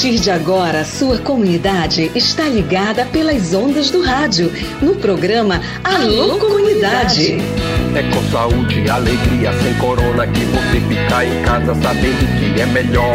partir de agora, sua comunidade está ligada pelas ondas do rádio, no programa Alô Comunidade. É com saúde e alegria, sem corona, que você fica em casa sabendo que é melhor.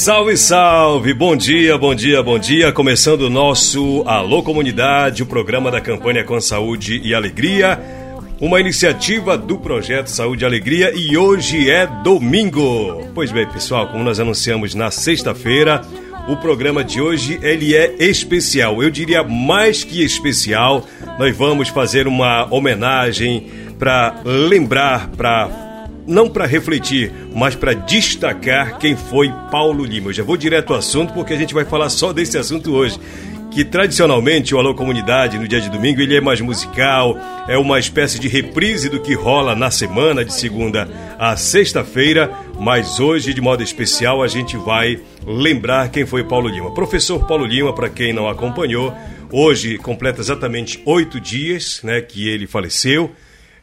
Salve, salve! Bom dia, bom dia, bom dia. Começando o nosso Alô Comunidade, o programa da campanha Com Saúde e Alegria. Uma iniciativa do projeto Saúde e Alegria e hoje é domingo. Pois bem, pessoal, como nós anunciamos na sexta-feira, o programa de hoje ele é especial. Eu diria mais que especial. Nós vamos fazer uma homenagem para lembrar, para não para refletir, mas para destacar quem foi Paulo Lima. Eu já vou direto ao assunto porque a gente vai falar só desse assunto hoje. Que tradicionalmente o Alô Comunidade no dia de domingo ele é mais musical, é uma espécie de reprise do que rola na semana de segunda a sexta-feira, mas hoje de modo especial a gente vai lembrar quem foi Paulo Lima. Professor Paulo Lima, para quem não acompanhou, hoje completa exatamente oito dias né, que ele faleceu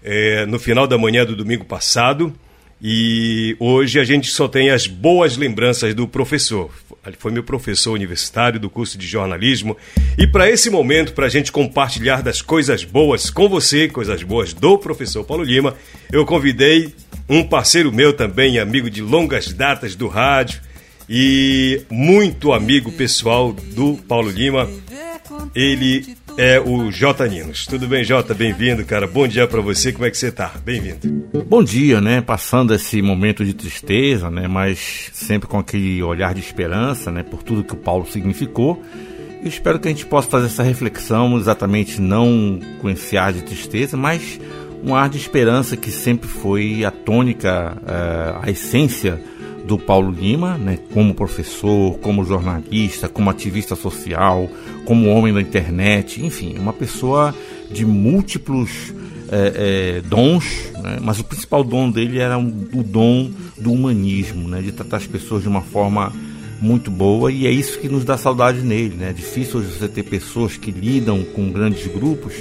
é, no final da manhã do domingo passado. E hoje a gente só tem as boas lembranças do professor. Ele foi meu professor universitário do curso de jornalismo. E para esse momento, para a gente compartilhar das coisas boas com você, coisas boas do professor Paulo Lima, eu convidei um parceiro meu também, amigo de longas datas do rádio e muito amigo pessoal do Paulo Lima. Ele é o J Ninos. Tudo bem, Jota? Bem-vindo, cara. Bom dia para você. Como é que você tá? Bem-vindo. Bom dia, né? Passando esse momento de tristeza, né? Mas sempre com aquele olhar de esperança, né? Por tudo que o Paulo significou. E espero que a gente possa fazer essa reflexão exatamente não com esse ar de tristeza, mas um ar de esperança que sempre foi a tônica, eh, a essência do Paulo Lima, né, como professor, como jornalista, como ativista social, como homem da internet, enfim, uma pessoa de múltiplos é, é, dons, né, mas o principal dom dele era o dom do humanismo, né, de tratar as pessoas de uma forma muito boa e é isso que nos dá saudade nele, né? É difícil hoje você ter pessoas que lidam com grandes grupos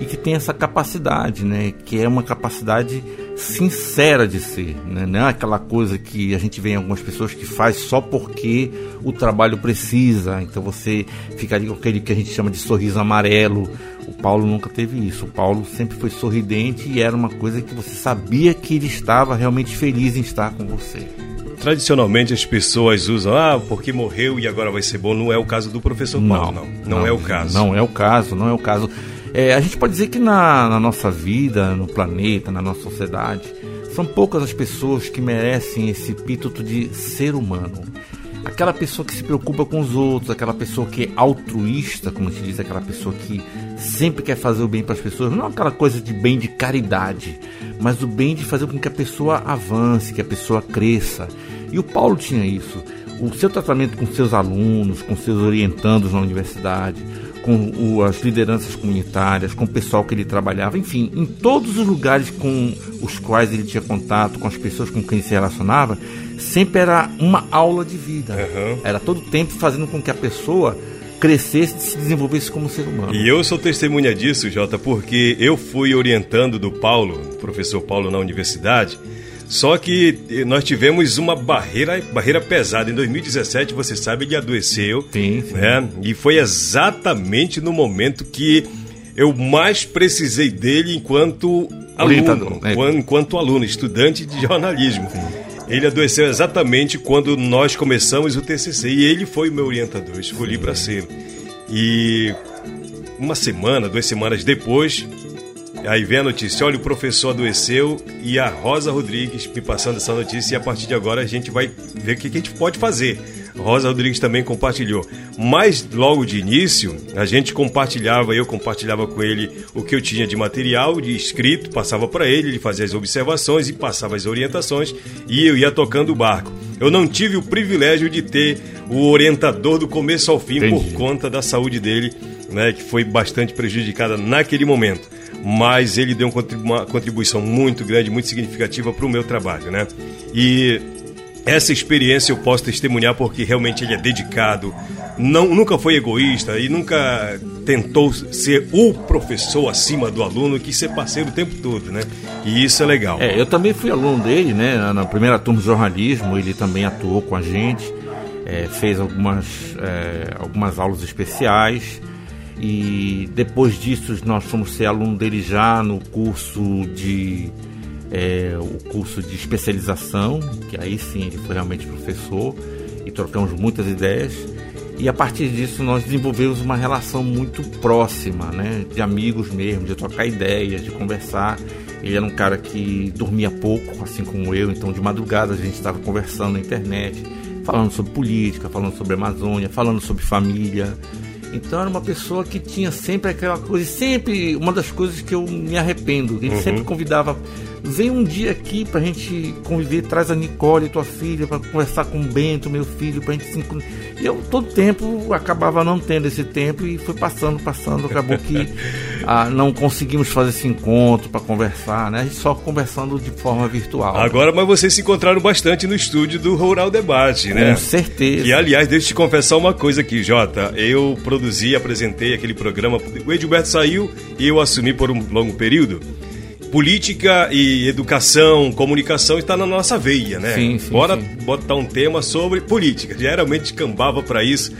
e que tem essa capacidade, né? Que é uma capacidade sincera de ser, né? Não é aquela coisa que a gente vê em algumas pessoas que faz só porque o trabalho precisa. Então você fica ali com aquele que a gente chama de sorriso amarelo. O Paulo nunca teve isso. O Paulo sempre foi sorridente e era uma coisa que você sabia que ele estava realmente feliz em estar com você. Tradicionalmente as pessoas usam, ah, porque morreu e agora vai ser bom. Não é o caso do professor Paulo, não. Não, não é o caso. Não é o caso, não é o caso. É, a gente pode dizer que na, na nossa vida, no planeta, na nossa sociedade, são poucas as pessoas que merecem esse epíteto de ser humano. Aquela pessoa que se preocupa com os outros, aquela pessoa que é altruísta, como se diz, aquela pessoa que sempre quer fazer o bem para as pessoas, não aquela coisa de bem de caridade, mas o bem de fazer com que a pessoa avance, que a pessoa cresça. E o Paulo tinha isso. O seu tratamento com seus alunos, com seus orientandos na universidade, com as lideranças comunitárias, com o pessoal que ele trabalhava, enfim, em todos os lugares com os quais ele tinha contato, com as pessoas com quem se relacionava, sempre era uma aula de vida. Uhum. Era todo tempo fazendo com que a pessoa crescesse e se desenvolvesse como ser humano. E eu sou testemunha disso, Jota, porque eu fui orientando do Paulo, professor Paulo na universidade, só que nós tivemos uma barreira, barreira pesada. Em 2017, você sabe, ele adoeceu. Sim. Né? E foi exatamente no momento que eu mais precisei dele enquanto aluno, né? enquanto aluno, estudante de jornalismo. Sim. Ele adoeceu exatamente quando nós começamos o TCC e ele foi o meu orientador, escolhi para ser. E uma semana, duas semanas depois, Aí vem a notícia: olha, o professor adoeceu e a Rosa Rodrigues me passando essa notícia. E a partir de agora a gente vai ver o que a gente pode fazer. Rosa Rodrigues também compartilhou. Mas logo de início, a gente compartilhava, eu compartilhava com ele o que eu tinha de material, de escrito, passava para ele, ele fazia as observações e passava as orientações e eu ia tocando o barco. Eu não tive o privilégio de ter o orientador do começo ao fim Entendi. por conta da saúde dele, né, que foi bastante prejudicada naquele momento. Mas ele deu uma contribuição muito grande, muito significativa para o meu trabalho, né? E essa experiência eu posso testemunhar porque realmente ele é dedicado, não, nunca foi egoísta e nunca tentou ser o professor acima do aluno, que ser parceiro o tempo todo, né? E isso é legal. É, eu também fui aluno dele, né? Na primeira turma de jornalismo, ele também atuou com a gente, é, fez algumas, é, algumas aulas especiais e depois disso nós fomos ser aluno dele já no curso de é, o curso de especialização, que aí sim ele foi realmente professor e trocamos muitas ideias. E a partir disso nós desenvolvemos uma relação muito próxima, né? De amigos mesmo, de trocar ideias, de conversar. Ele era um cara que dormia pouco, assim como eu, então de madrugada a gente estava conversando na internet, falando sobre política, falando sobre Amazônia, falando sobre família. Então era uma pessoa que tinha sempre aquela coisa, sempre uma das coisas que eu me arrependo. Ele uhum. sempre convidava Vem um dia aqui pra gente conviver, traz a Nicole, tua filha, para conversar com o Bento, meu filho, pra gente se E eu todo tempo acabava não tendo esse tempo e foi passando, passando, acabou que ah, não conseguimos fazer esse encontro para conversar, né? A gente só conversando de forma virtual. Agora, mas vocês se encontraram bastante no estúdio do Rural Debate, né? Com certeza. E aliás, deixa eu te confessar uma coisa aqui, Jota. Eu produzi, apresentei aquele programa. O Edilberto saiu e eu assumi por um longo período política e educação, comunicação está na nossa veia, né? Sim, sim, Bora sim. botar um tema sobre política. Geralmente cambava para isso.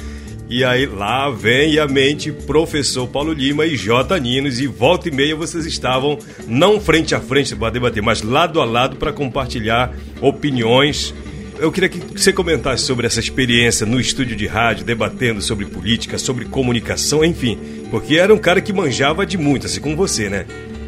E aí lá vem a mente professor Paulo Lima e J. Ninos e volta e meia vocês estavam não frente a frente para debater, mas lado a lado para compartilhar opiniões. Eu queria que você comentasse sobre essa experiência no estúdio de rádio, debatendo sobre política, sobre comunicação, enfim, porque era um cara que manjava de muito, assim como você, né?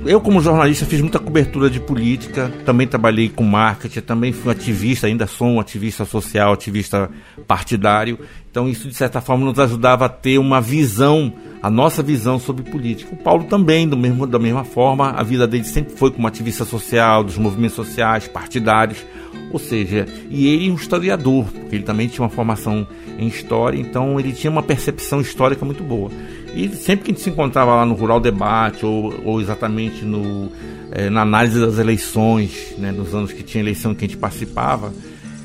Eu como jornalista fiz muita cobertura de política, também trabalhei com marketing, também fui ativista, ainda sou um ativista social, ativista partidário. Então isso de certa forma nos ajudava a ter uma visão, a nossa visão sobre política. O Paulo também, do mesmo, da mesma forma, a vida dele sempre foi como ativista social, dos movimentos sociais, partidários, ou seja, e ele um historiador, porque ele também tinha uma formação em história, então ele tinha uma percepção histórica muito boa. E sempre que a gente se encontrava lá no Rural Debate, ou, ou exatamente no, é, na análise das eleições, né, nos anos que tinha eleição que a gente participava,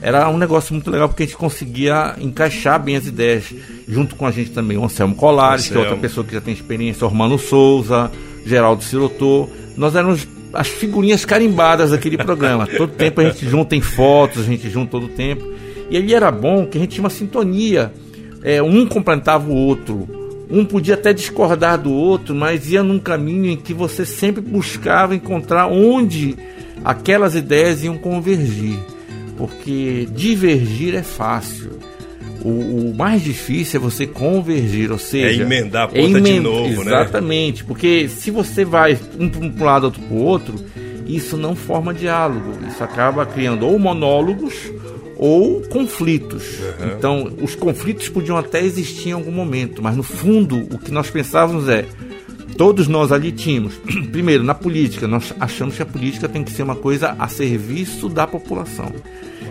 era um negócio muito legal porque a gente conseguia encaixar bem as ideias. Junto com a gente também o Anselmo Colares, Anselmo. que é outra pessoa que já tem experiência, o Romano Souza, Geraldo Sirotô. Nós éramos as figurinhas carimbadas daquele programa. todo tempo a gente junta em fotos, a gente junta todo o tempo. E ali era bom que a gente tinha uma sintonia. É, um completava o outro um podia até discordar do outro, mas ia num caminho em que você sempre buscava encontrar onde aquelas ideias iam convergir. Porque divergir é fácil. O, o mais difícil é você convergir, ou seja... É emendar a ponta é emend... de novo, Exatamente, né? Exatamente, porque se você vai um para um lado, outro para o outro, isso não forma diálogo. Isso acaba criando ou monólogos ou conflitos. Uhum. Então, os conflitos podiam até existir em algum momento, mas no fundo, o que nós pensávamos é: todos nós ali tínhamos, primeiro, na política, nós achamos que a política tem que ser uma coisa a serviço da população.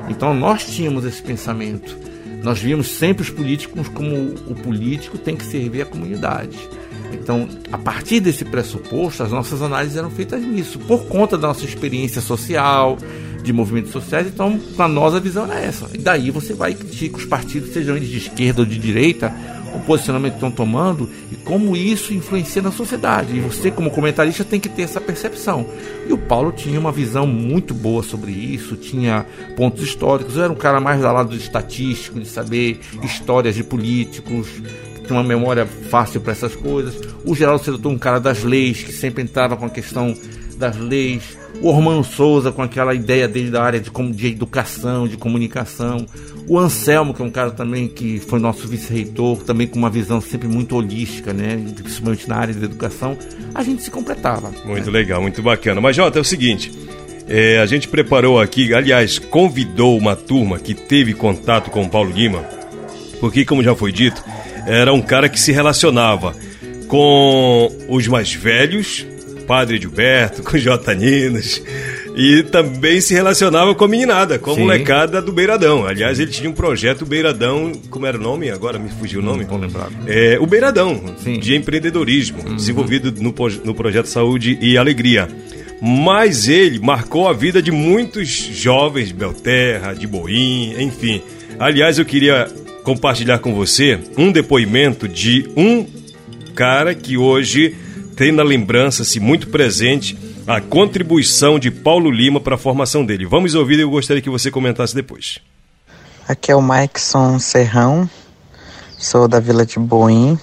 Então, nós tínhamos esse pensamento. Nós víamos sempre os políticos como o político tem que servir a comunidade. Então, a partir desse pressuposto, as nossas análises eram feitas nisso, por conta da nossa experiência social, de movimentos sociais, então para nós a visão era essa. E daí você vai criticar os partidos, sejam eles de esquerda ou de direita, o posicionamento que estão tomando e como isso influencia na sociedade. E você, como comentarista, tem que ter essa percepção. E o Paulo tinha uma visão muito boa sobre isso, tinha pontos históricos. Eu era um cara mais da lado estatístico, de saber histórias de políticos, que tem uma memória fácil para essas coisas. O Geraldo Sedutor, um cara das leis, que sempre entrava com a questão das leis, o Ormano Souza com aquela ideia dele da área de, de educação, de comunicação, o Anselmo, que é um cara também que foi nosso vice-reitor, também com uma visão sempre muito holística, né, principalmente na área da educação, a gente se completava. Muito né? legal, muito bacana. Mas, Jota, é o seguinte, é, a gente preparou aqui, aliás, convidou uma turma que teve contato com o Paulo Lima, porque, como já foi dito, era um cara que se relacionava com os mais velhos, Padre Gilberto, com J. Ninos, e também se relacionava com a meninada, com a Sim. molecada do Beiradão. Aliás, ele tinha um projeto Beiradão, como era o nome? Agora me fugiu o nome. Não lembrado. É, o Beiradão, Sim. de empreendedorismo, uhum. desenvolvido no, no projeto Saúde e Alegria mas ele marcou a vida de muitos jovens de Belterra, de Boim, enfim. Aliás, eu queria compartilhar com você um depoimento de um cara que hoje tem na lembrança-se muito presente a contribuição de Paulo Lima para a formação dele. Vamos ouvir e eu gostaria que você comentasse depois. Aqui é o Maikson Serrão, sou da Vila de Boim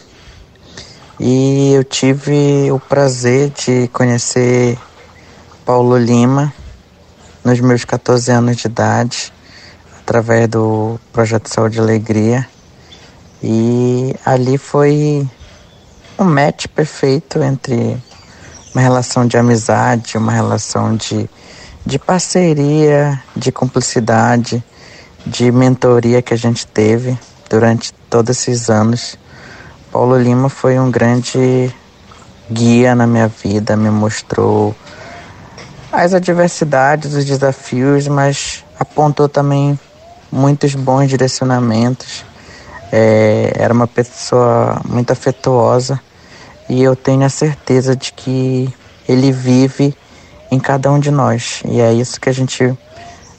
e eu tive o prazer de conhecer Paulo Lima nos meus 14 anos de idade, através do Projeto Saúde e Alegria. E ali foi um match perfeito entre uma relação de amizade, uma relação de, de parceria, de cumplicidade, de mentoria que a gente teve durante todos esses anos. Paulo Lima foi um grande guia na minha vida, me mostrou as adversidades, os desafios, mas apontou também muitos bons direcionamentos. É, era uma pessoa muito afetuosa e eu tenho a certeza de que ele vive em cada um de nós. E é isso que a gente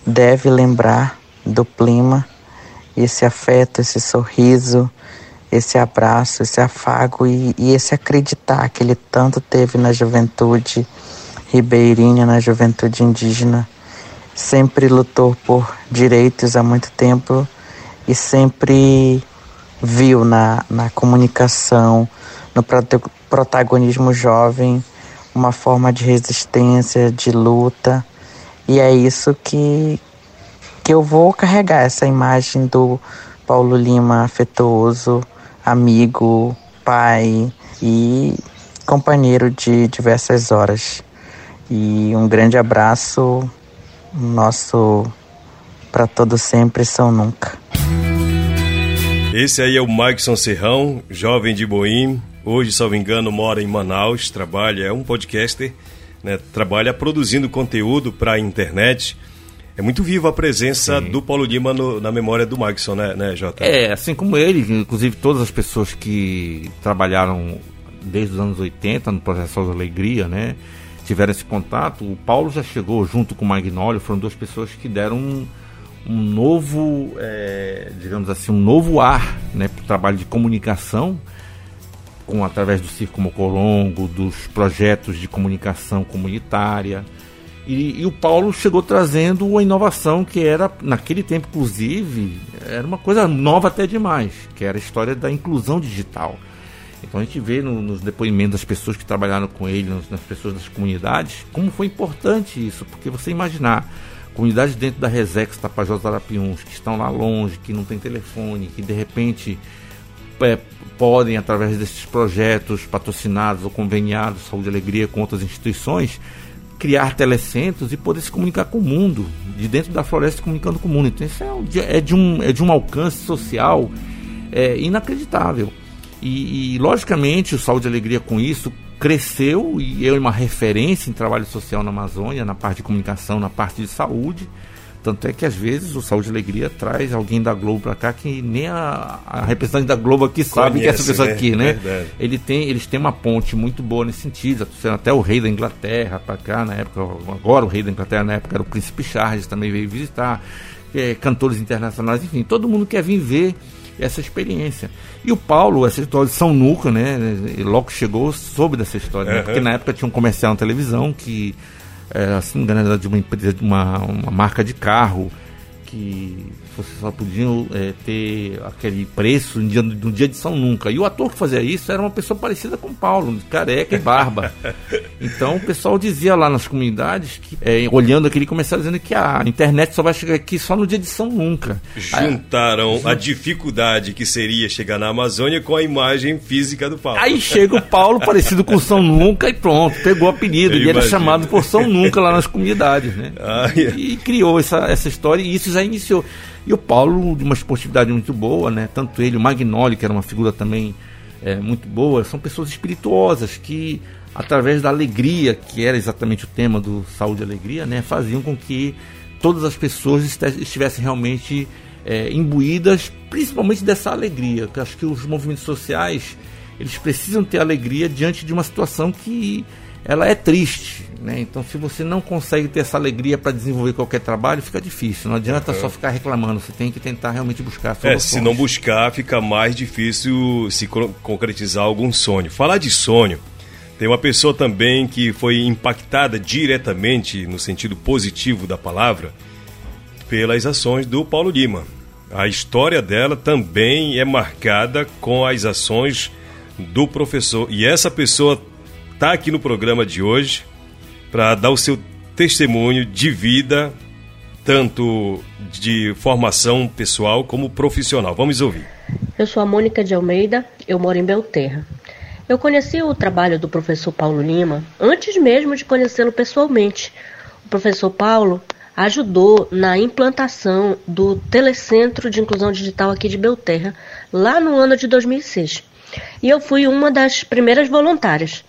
deve lembrar do clima, esse afeto, esse sorriso, esse abraço, esse afago e, e esse acreditar que ele tanto teve na juventude ribeirinha na juventude indígena, sempre lutou por direitos há muito tempo e sempre viu na, na comunicação, no protagonismo jovem, uma forma de resistência, de luta. E é isso que, que eu vou carregar essa imagem do Paulo Lima afetuoso, amigo, pai e companheiro de diversas horas. E um grande abraço nosso para todo sempre, são nunca. Esse aí é o Magson Serrão, jovem de Boim. Hoje, salvo engano, mora em Manaus, trabalha, é um podcaster, né? trabalha produzindo conteúdo para a internet. É muito viva a presença Sim. do Paulo Lima no, na memória do Magson, né, né, Jota? É, assim como ele, inclusive todas as pessoas que trabalharam desde os anos 80 no Projeto Saúde Alegria, né? tiveram esse contato, o Paulo já chegou junto com o Magnólio, foram duas pessoas que deram um, um novo, é, digamos assim, um novo ar né, para o trabalho de comunicação, com, através do Circo Mocorongo, dos projetos de comunicação comunitária. E, e, o Paulo chegou trazendo uma inovação que era, naquele tempo, inclusive, era uma coisa nova até demais, que era a história da inclusão digital. Então a gente vê no, nos depoimentos das pessoas que trabalharam com ele, nas, nas, pessoas das comunidades, como foi importante isso, porque você imaginar comunidades dentro da Resex Tapajós Arapiuns, que estão lá longe, que não tem telefone, que de repente é, podem, através desses projetos patrocinados ou conveniados, Saúde e Alegria, com outras instituições, criar telecentros e poder se comunicar com o mundo, de dentro da floresta comunicando com o mundo. Então isso é, é de, um, é de um alcance social é, inacreditável. E, e, logicamente o Saúde e Alegria com isso cresceu e é uma referência em trabalho social na Amazônia, na parte de comunicação, na parte de saúde. Tanto é que às vezes o Saúde e Alegria traz alguém da Globo para cá que nem a, a, representante da Globo aqui sabe Conhece, que é essa pessoa né? aqui, né? Ele tem, eles têm uma ponte muito boa nesse sentido. Até o rei da Inglaterra para cá na época, agora o rei da Inglaterra na época era o príncipe Charles também veio visitar, é, cantores internacionais, enfim, todo mundo quer vir ver essa experiência. E o Paulo, essa história de São Nuca, né? E logo chegou, soube dessa história, né? porque na época tinha um comercial na televisão que, era, assim, era de uma empresa, de uma, uma marca de carro que você só podiam é, ter aquele preço no dia, no dia de São Nunca. E o ator que fazia isso era uma pessoa parecida com o Paulo, careca e barba. Então o pessoal dizia lá nas comunidades, que, é, olhando aquele começaram dizendo que a internet só vai chegar aqui só no dia de São Nunca. Juntaram a dificuldade que seria chegar na Amazônia com a imagem física do Paulo. Aí chega o Paulo parecido com São Nunca e pronto, pegou o apelido. Eu e imagino. era chamado por São Nunca lá nas comunidades, né? Ah, yeah. E criou essa, essa história e isso já iniciou. E o Paulo, de uma esportividade muito boa, né? Tanto ele, o Magnoli, que era uma figura também é, muito boa, são pessoas espirituosas que através da alegria, que era exatamente o tema do Saúde e Alegria, né, faziam com que todas as pessoas estivessem realmente é, imbuídas, principalmente dessa alegria. Eu acho que os movimentos sociais eles precisam ter alegria diante de uma situação que ela é triste, né? Então, se você não consegue ter essa alegria para desenvolver qualquer trabalho, fica difícil. Não adianta uhum. só ficar reclamando. Você tem que tentar realmente buscar soluções. É, se não buscar, fica mais difícil se concretizar algum sonho. Falar de sonho, tem uma pessoa também que foi impactada diretamente, no sentido positivo da palavra, pelas ações do Paulo Lima. A história dela também é marcada com as ações do professor. E essa pessoa está aqui no programa de hoje para dar o seu testemunho de vida, tanto de formação pessoal como profissional. Vamos ouvir. Eu sou a Mônica de Almeida, eu moro em Belterra. Eu conheci o trabalho do professor Paulo Lima antes mesmo de conhecê-lo pessoalmente. O professor Paulo ajudou na implantação do Telecentro de Inclusão Digital aqui de Belterra, lá no ano de 2006. E eu fui uma das primeiras voluntárias.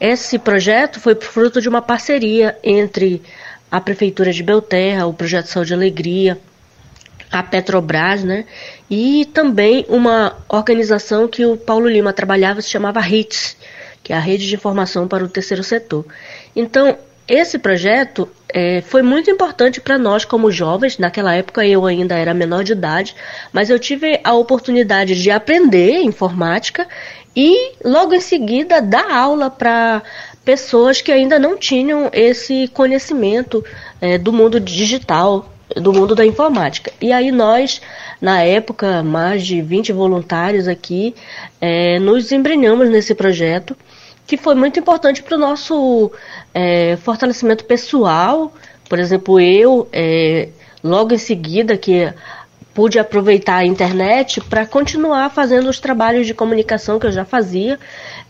Esse projeto foi fruto de uma parceria entre a Prefeitura de Belterra, o Projeto Saúde e Alegria, a Petrobras, né? E também uma organização que o Paulo Lima trabalhava se chamava RITS, que é a Rede de Informação para o Terceiro Setor. Então, esse projeto é, foi muito importante para nós como jovens. Naquela época eu ainda era menor de idade, mas eu tive a oportunidade de aprender informática e logo em seguida dar aula para pessoas que ainda não tinham esse conhecimento é, do mundo digital, do mundo da informática. E aí nós, na época, mais de 20 voluntários aqui, é, nos embrenhamos nesse projeto, que foi muito importante para o nosso é, fortalecimento pessoal. Por exemplo, eu, é, logo em seguida que pude aproveitar a internet para continuar fazendo os trabalhos de comunicação que eu já fazia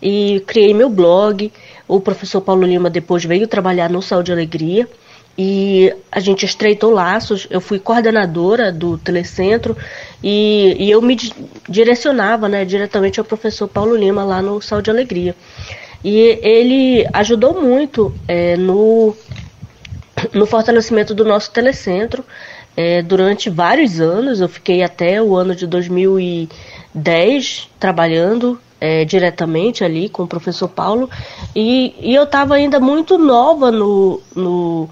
e criei meu blog. O professor Paulo Lima depois veio trabalhar no Saúde e Alegria e a gente estreitou laços. Eu fui coordenadora do telecentro e, e eu me direcionava né, diretamente ao professor Paulo Lima lá no Saúde e Alegria. E ele ajudou muito é, no, no fortalecimento do nosso telecentro é, durante vários anos. Eu fiquei até o ano de 2010 trabalhando é, diretamente ali com o professor Paulo e, e eu estava ainda muito nova no, no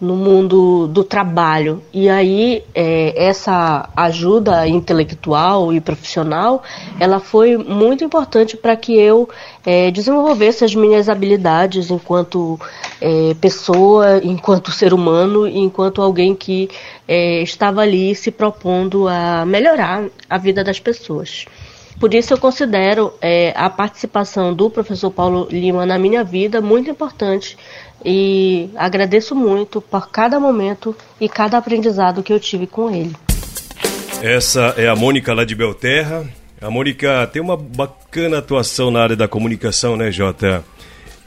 no mundo do trabalho. E aí é, essa ajuda intelectual e profissional, ela foi muito importante para que eu é, desenvolvesse as minhas habilidades enquanto é, pessoa, enquanto ser humano, enquanto alguém que é, estava ali se propondo a melhorar a vida das pessoas. Por isso eu considero é, a participação do professor Paulo Lima na minha vida muito importante e agradeço muito por cada momento e cada aprendizado que eu tive com ele. Essa é a Mônica lá de Belterra. A Mônica tem uma bacana atuação na área da comunicação, né, Jota?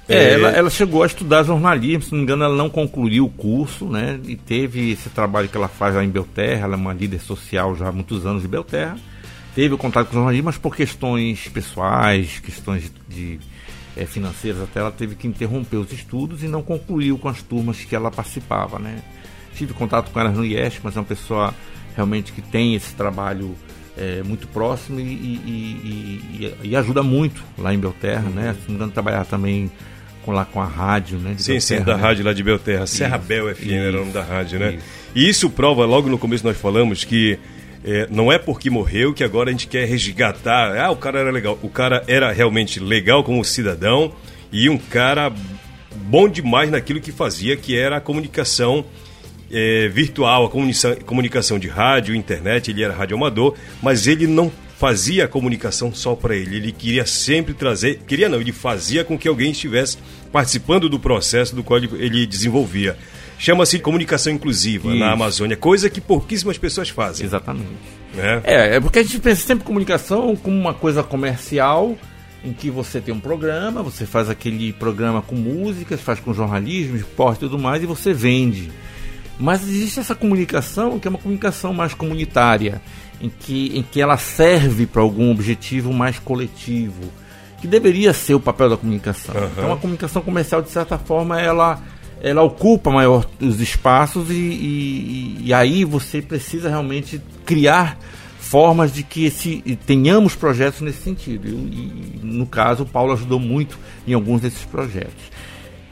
É, é... Ela, ela, chegou a estudar jornalismo, se não me engano, ela não concluiu o curso, né? E teve esse trabalho que ela faz lá em Belterra, ela é uma líder social já há muitos anos de Belterra. Teve o contato com o jornalismo, mas por questões pessoais, questões de é, financeiras, até ela teve que interromper os estudos e não concluiu com as turmas que ela participava, né? Tive contato com ela no IES, mas é uma pessoa realmente que tem esse trabalho é, muito próximo e, e, e, e, ajuda muito lá em Belterra, uhum. né? Se não me engano, trabalhar também com, lá com a rádio, né? sim, Belterra, sim, da né? rádio lá de Belterra. Serra Bel FM isso, era o nome da rádio, né? Isso. E isso prova, logo no começo nós falamos que é, não é porque morreu que agora a gente quer resgatar. Ah, o cara era legal. O cara era realmente legal como cidadão e um cara bom demais naquilo que fazia, que era a comunicação é, virtual, a comunicação, comunicação de rádio, internet. Ele era radioamador, mas ele não fazia a comunicação só para ele. Ele queria sempre trazer, queria não, ele fazia com que alguém estivesse participando do processo do qual ele, desenvolvia. Chama-se comunicação inclusiva Isso. na Amazônia, coisa que pouquíssimas pessoas fazem. Exatamente. É. é, é porque a gente pensa sempre comunicação como uma coisa comercial, em que você tem um programa, você faz aquele programa com músicas, faz com jornalismo, esporte e tudo mais, e você vende. Mas existe essa comunicação que é uma comunicação mais comunitária, em que, em que ela serve para algum objetivo mais coletivo, que deveria ser o papel da comunicação. Uhum. Então a comunicação comercial, de certa forma, ela, ela ocupa maior os espaços e, e, e aí você precisa realmente criar formas de que esse, tenhamos projetos nesse sentido. E, e, no caso, o Paulo ajudou muito em alguns desses projetos.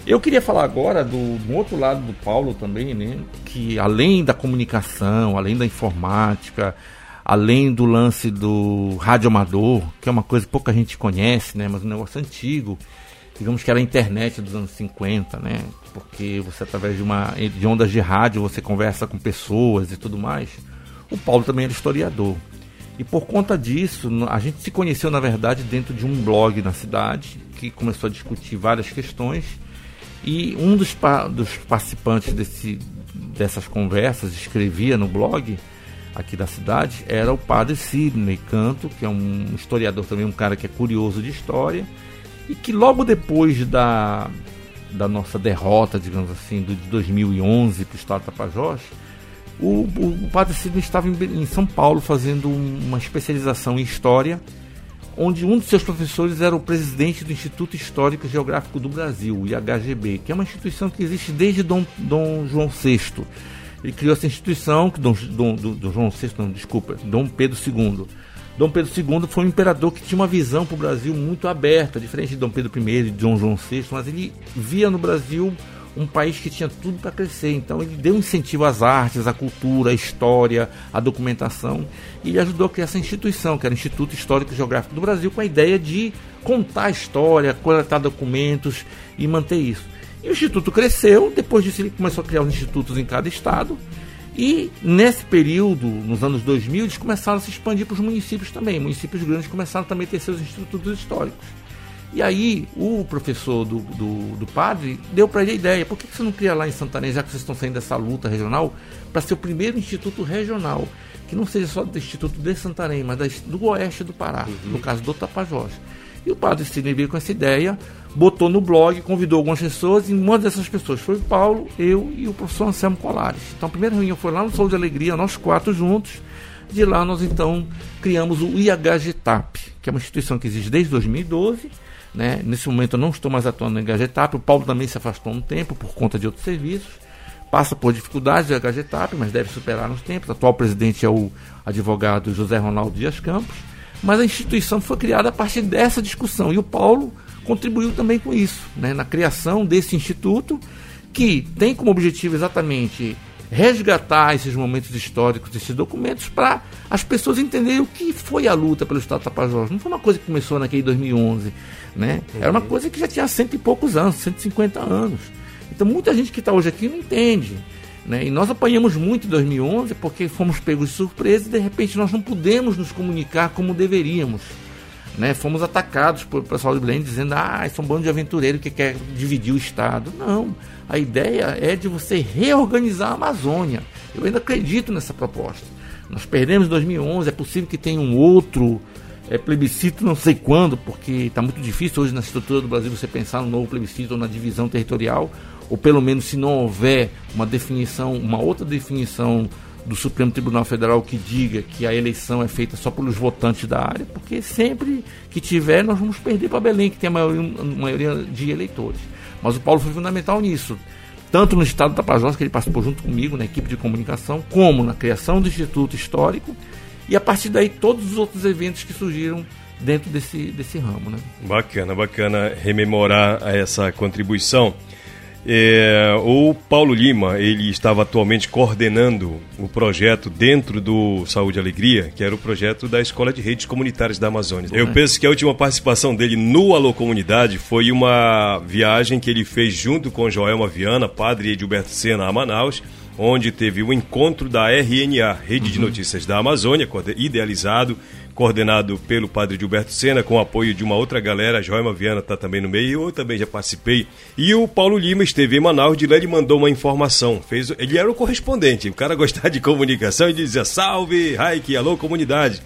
Eu queria falar agora do, do outro lado do Paulo também, né? Que além da comunicação, além da informática, além do lance do radioamador, que é uma coisa que pouca gente conhece, né? Mas um negócio antigo, digamos que era a internet dos anos 50, né? Porque você através de uma de ondas de rádio você conversa com pessoas e tudo mais. O Paulo também era historiador. E por conta disso, a gente se conheceu, na verdade, dentro de um blog na cidade, que começou a discutir várias questões. E um dos, dos participantes desse, dessas conversas escrevia no blog aqui da cidade era o padre Sidney Canto, que é um historiador também, um cara que é curioso de história, e que logo depois da, da nossa derrota, digamos assim, do, de 2011 para o Estado Tapajós, o, o, padre Sidney estava em, em, São Paulo fazendo uma especialização em História, onde um dos seus professores era o presidente do Instituto Histórico e Geográfico do Brasil, o IHGB, que é uma instituição que existe desde Dom, Dom João VI. Ele criou essa instituição, que Dom, Dom, Dom João VI, não, desculpa, Dom Pedro II. Dom Pedro II foi um imperador que tinha uma visão para o Brasil muito aberta, diferente de Dom Pedro I e de Dom João VI, mas ele via no Brasil um país que tinha tudo para crescer. Então ele deu incentivo às artes, à cultura, à história, à documentação e ele ajudou a criar essa instituição, que era o Instituto Histórico e Geográfico do Brasil, com a ideia de contar a história, coletar documentos e manter isso. E o instituto cresceu, depois disso ele começou a criar os institutos em cada estado. E nesse período, nos anos 2000, eles começaram a se expandir para os municípios também. Municípios grandes começaram também a ter seus institutos históricos. E aí o professor do, do, do padre deu para ele a ideia, por que, você não cria lá em Santarém, já que vocês estão saindo dessa luta regional, para ser o primeiro instituto regional, que não seja só do Instituto de Santarém, mas do oeste do Pará, uhum. no caso do Tapajós. E o padre Sidney veio com essa ideia, botou no blog, convidou algumas pessoas, e uma dessas pessoas foi o Paulo, eu e o professor Anselmo Colares. Então a primeira reunião foi lá no Sol de Alegria, nós quatro juntos. De lá nós então criamos o IHGTAP, que é uma instituição que existe desde 2012 né? Nesse momento eu não estou mais atuando no Engagetap, o Paulo também se afastou um tempo por conta de outros serviços, passa por dificuldades do Engagetap, mas deve superar nos tempos. O atual presidente é o advogado José Ronaldo Dias Campos, mas a instituição foi criada a partir dessa discussão e o Paulo contribuiu também com isso, né? na criação desse instituto que tem como objetivo exatamente resgatar esses momentos históricos, esses documentos, para as pessoas entenderem o que foi a luta pelo Estado Tapajós. Não foi uma coisa que começou naquele 2011, né? Era uma coisa que já tinha cento e poucos anos, 150 anos. Então muita gente que está hoje aqui não entende. Né? E nós apanhamos muito em 2011 porque fomos pegos de surpresa e de repente nós não pudemos nos comunicar como deveríamos. Né? Fomos atacados por pessoal de Belém dizendo ah, são um bando de aventureiro que quer dividir o Estado. Não, a ideia é de você reorganizar a Amazônia. Eu ainda acredito nessa proposta. Nós perdemos em 2011, é possível que tenha um outro é, plebiscito, não sei quando, porque está muito difícil hoje na estrutura do Brasil você pensar no novo plebiscito ou na divisão territorial, ou pelo menos se não houver uma definição, uma outra definição do Supremo Tribunal Federal que diga que a eleição é feita só pelos votantes da área, porque sempre que tiver nós vamos perder para Belém, que tem a maioria, a maioria de eleitores. Mas o Paulo foi fundamental nisso, tanto no estado do Tapajós, que ele participou junto comigo na equipe de comunicação, como na criação do Instituto Histórico, e a partir daí todos os outros eventos que surgiram dentro desse, desse ramo. Né? Bacana, bacana rememorar essa contribuição. É, o Paulo Lima, ele estava atualmente coordenando o projeto dentro do Saúde e Alegria, que era o projeto da Escola de Redes Comunitárias da Amazônia. Eu penso que a última participação dele no Alô Comunidade foi uma viagem que ele fez junto com Joelma Viana, padre Edilberto Sena, a Manaus, onde teve o encontro da RNA, Rede uhum. de Notícias da Amazônia, idealizado coordenado pelo padre Gilberto Sena, com o apoio de uma outra galera, a Joelma Viana está também no meio, eu também já participei. E o Paulo Lima esteve em Manaus, de lá ele mandou uma informação. Fez, ele era o correspondente, o cara gostava de comunicação e dizia: Salve, Raik, alô comunidade.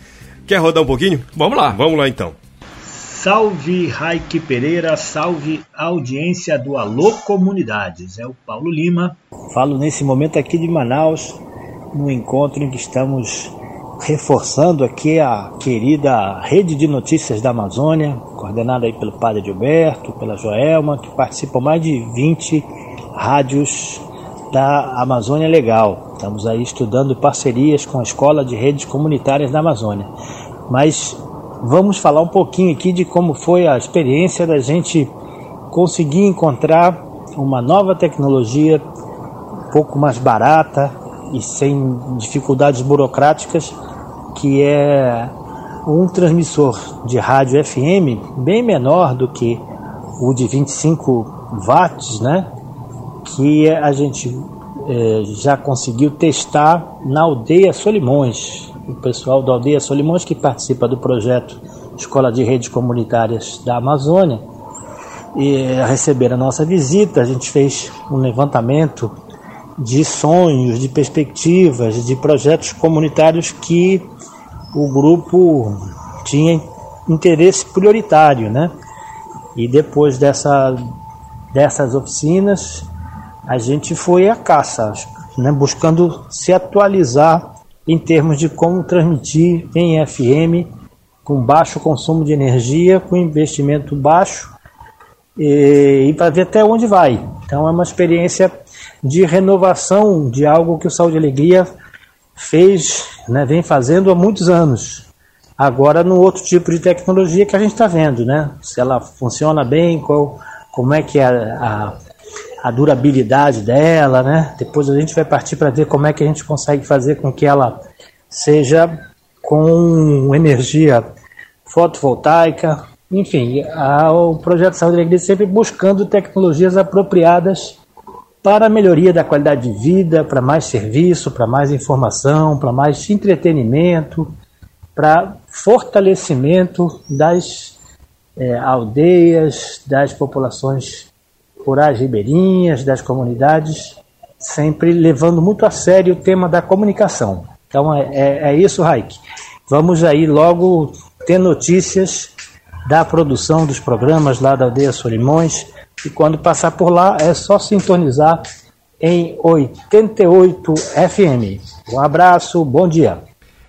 Quer rodar um pouquinho? Vamos lá. Vamos lá então. Salve Raik Pereira, salve audiência do Alô Comunidades. É o Paulo Lima. Falo nesse momento aqui de Manaus, no encontro em que estamos reforçando aqui a querida Rede de Notícias da Amazônia, coordenada aí pelo Padre Gilberto, pela Joelma, que participam mais de 20 rádios da Amazônia Legal. Estamos aí estudando parcerias com a Escola de Redes Comunitárias da Amazônia. Mas vamos falar um pouquinho aqui de como foi a experiência da gente conseguir encontrar uma nova tecnologia um pouco mais barata e sem dificuldades burocráticas, que é um transmissor de rádio FM bem menor do que o de 25 watts, né? Que a gente é, já conseguiu testar na aldeia Solimões, o pessoal da Aldeia Solimões, que participa do projeto Escola de Redes Comunitárias da Amazônia, e receberam a nossa visita. A gente fez um levantamento de sonhos, de perspectivas, de projetos comunitários que o grupo tinha interesse prioritário, né? E depois dessa, dessas oficinas, a gente foi à caça, né? buscando se atualizar em termos de como transmitir em FM com baixo consumo de energia, com investimento baixo e, e para ver até onde vai. Então é uma experiência de renovação de algo que o Saúde e Alegria fez, né, vem fazendo há muitos anos. Agora no outro tipo de tecnologia que a gente está vendo, né? Se ela funciona bem, qual, como é que é a, a a durabilidade dela, né? Depois a gente vai partir para ver como é que a gente consegue fazer com que ela seja com energia fotovoltaica. Enfim, o projeto Saúde da Igreja sempre buscando tecnologias apropriadas para a melhoria da qualidade de vida, para mais serviço, para mais informação, para mais entretenimento, para fortalecimento das é, aldeias, das populações rurais ribeirinhas, das comunidades, sempre levando muito a sério o tema da comunicação. Então é, é, é isso, Raik. Vamos aí logo ter notícias da produção dos programas lá da Aldeia Solimões. E quando passar por lá, é só sintonizar em 88 FM. Um abraço, bom dia.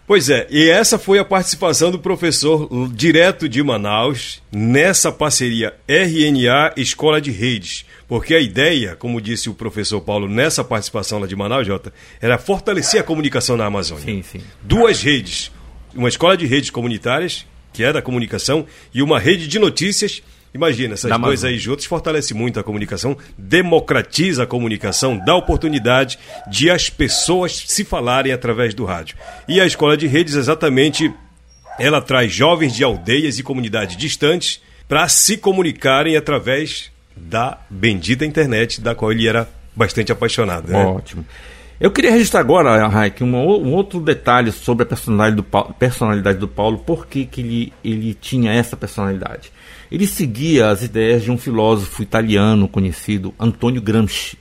Pois é, e essa foi a participação do professor direto de Manaus nessa parceria RNA Escola de Redes. Porque a ideia, como disse o professor Paulo nessa participação lá de Manaus, Jota, era fortalecer a comunicação na Amazônia. Sim, sim. Duas redes. Uma escola de redes comunitárias, que é da comunicação, e uma rede de notícias Imagina, essas duas aí juntas fortalece muito a comunicação, democratiza a comunicação, dá oportunidade de as pessoas se falarem através do rádio. E a escola de redes, exatamente, ela traz jovens de aldeias e comunidades distantes para se comunicarem através da bendita internet, da qual ele era bastante apaixonado. Né? Ótimo. Eu queria registrar agora, Raik, um, um, outro detalhe sobre a personalidade do Paulo, personalidade do Paulo por que, que ele, ele tinha essa personalidade. Ele seguia as ideias de um filósofo italiano conhecido, Antonio Gramsci,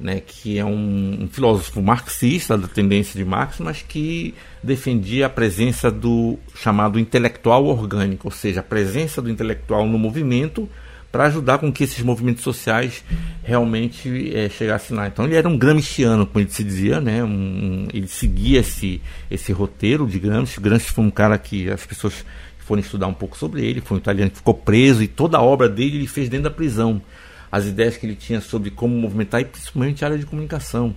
né, que é um, um, filósofo marxista da tendência de Marx, mas que defendia a presença do chamado intelectual orgânico, ou seja, a presença do intelectual no movimento para ajudar com que esses movimentos sociais realmente é, chegassem lá. Então ele era um gramsciano, como ele se dizia, né? Um, ele seguia esse, esse roteiro de Gramsci. Gramsci foi um cara que as pessoas foram estudar um pouco sobre ele, foi um italiano que ficou preso e toda a obra dele ele fez dentro da prisão. As ideias que ele tinha sobre como movimentar, e principalmente a área de comunicação.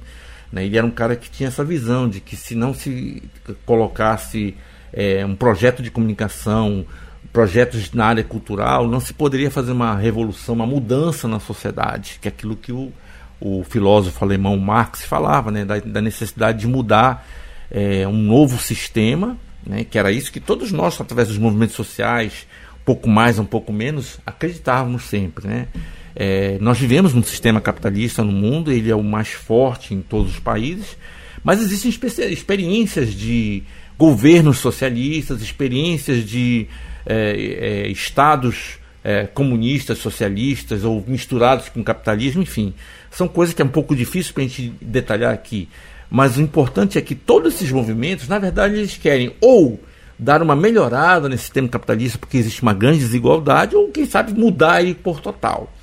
Né? Ele era um cara que tinha essa visão de que se não se colocasse é, um projeto de comunicação, projetos na área cultural, não se poderia fazer uma revolução, uma mudança na sociedade, que é aquilo que o, o filósofo alemão Marx falava, né? da, da necessidade de mudar é, um novo sistema né, que era isso que todos nós, através dos movimentos sociais, pouco mais, um pouco menos, acreditávamos sempre. Né? É, nós vivemos num sistema capitalista no mundo, ele é o mais forte em todos os países, mas existem experiências de governos socialistas, experiências de é, é, estados é, comunistas, socialistas ou misturados com capitalismo, enfim. São coisas que é um pouco difícil para a gente detalhar aqui. Mas o importante é que todos esses movimentos, na verdade, eles querem ou dar uma melhorada nesse sistema capitalista, porque existe uma grande desigualdade, ou quem sabe mudar ele por total.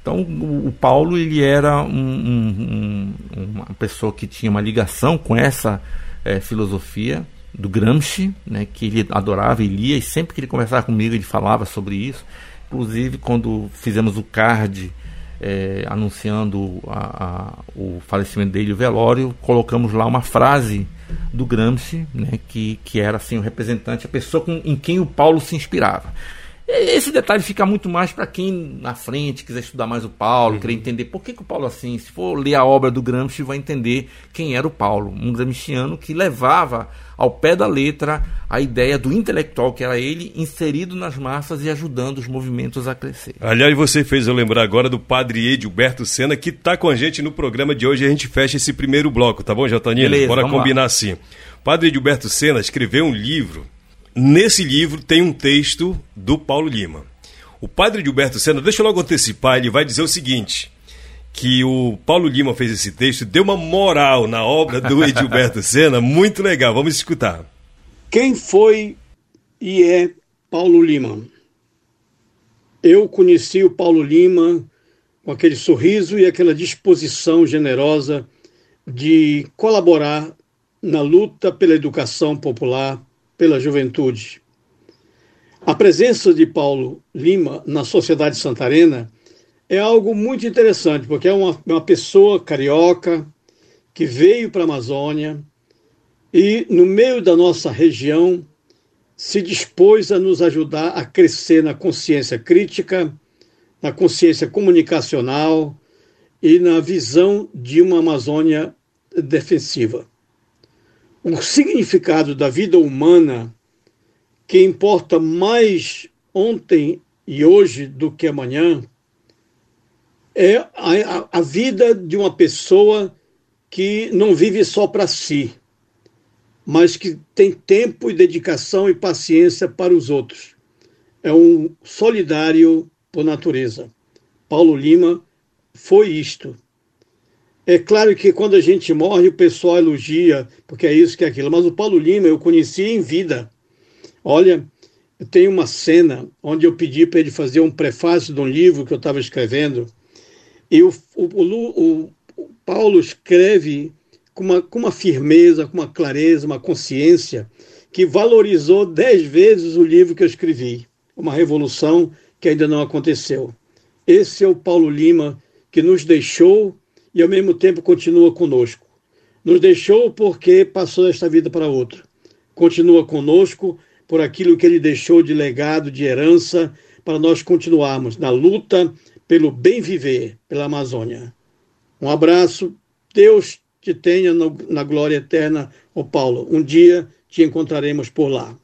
Então, o, Paulo ele era um, um, uma pessoa que tinha uma ligação com essa é, filosofia do Gramsci, né, que ele adorava e lia, e sempre que ele conversava comigo ele falava sobre isso. Inclusive, quando fizemos o card é, anunciando a, a, o falecimento dele, o velório, colocamos lá uma frase do Gramsci, né, que, que era assim o representante, a pessoa com, em quem o Paulo se inspirava. Esse detalhe fica muito mais para quem na frente quiser estudar mais o Paulo, uhum. querer entender por que, que o Paulo assim. Se for ler a obra do Gramsci, vai entender quem era o Paulo, um gramsciano que levava ao pé da letra a ideia do intelectual que era ele, inserido nas massas e ajudando os movimentos a crescer. Aliás, você fez eu lembrar agora do padre Edilberto Sena, que está com a gente no programa de hoje. A gente fecha esse primeiro bloco, tá bom, Jotanino? Beleza, Bora combinar lá. assim. Padre Edilberto Sena escreveu um livro Nesse livro tem um texto do Paulo Lima. O padre Gilberto Sena, deixa eu logo antecipar, ele vai dizer o seguinte: que o Paulo Lima fez esse texto, deu uma moral na obra do Edilberto Sena, muito legal. Vamos escutar. Quem foi e é Paulo Lima? Eu conheci o Paulo Lima com aquele sorriso e aquela disposição generosa de colaborar na luta pela educação popular pela juventude. A presença de Paulo Lima na sociedade santarena é algo muito interessante, porque é uma, uma pessoa carioca que veio para a Amazônia e, no meio da nossa região, se dispôs a nos ajudar a crescer na consciência crítica, na consciência comunicacional e na visão de uma Amazônia defensiva. O significado da vida humana que importa mais ontem e hoje do que amanhã é a, a vida de uma pessoa que não vive só para si, mas que tem tempo e dedicação e paciência para os outros. É um solidário por natureza. Paulo Lima foi isto. É claro que quando a gente morre, o pessoal elogia, porque é isso que é aquilo. Mas o Paulo Lima eu conheci em vida. Olha, eu tenho uma cena onde eu pedi para ele fazer um prefácio de um livro que eu estava escrevendo. E o, o, o, Paulo escreve com uma, com uma firmeza, com uma clareza, uma consciência, que valorizou dez vezes o livro que eu escrevi. Uma revolução que ainda não aconteceu. Esse é o Paulo Lima que nos deixou e ao mesmo tempo continua conosco. Nos deixou porque passou esta vida para outro. Continua conosco por aquilo que ele deixou de legado, de herança, para nós continuarmos na luta pelo bem viver pela Amazônia. Um abraço, Deus te tenha no, na glória eterna, ô Paulo. Um dia te encontraremos por lá.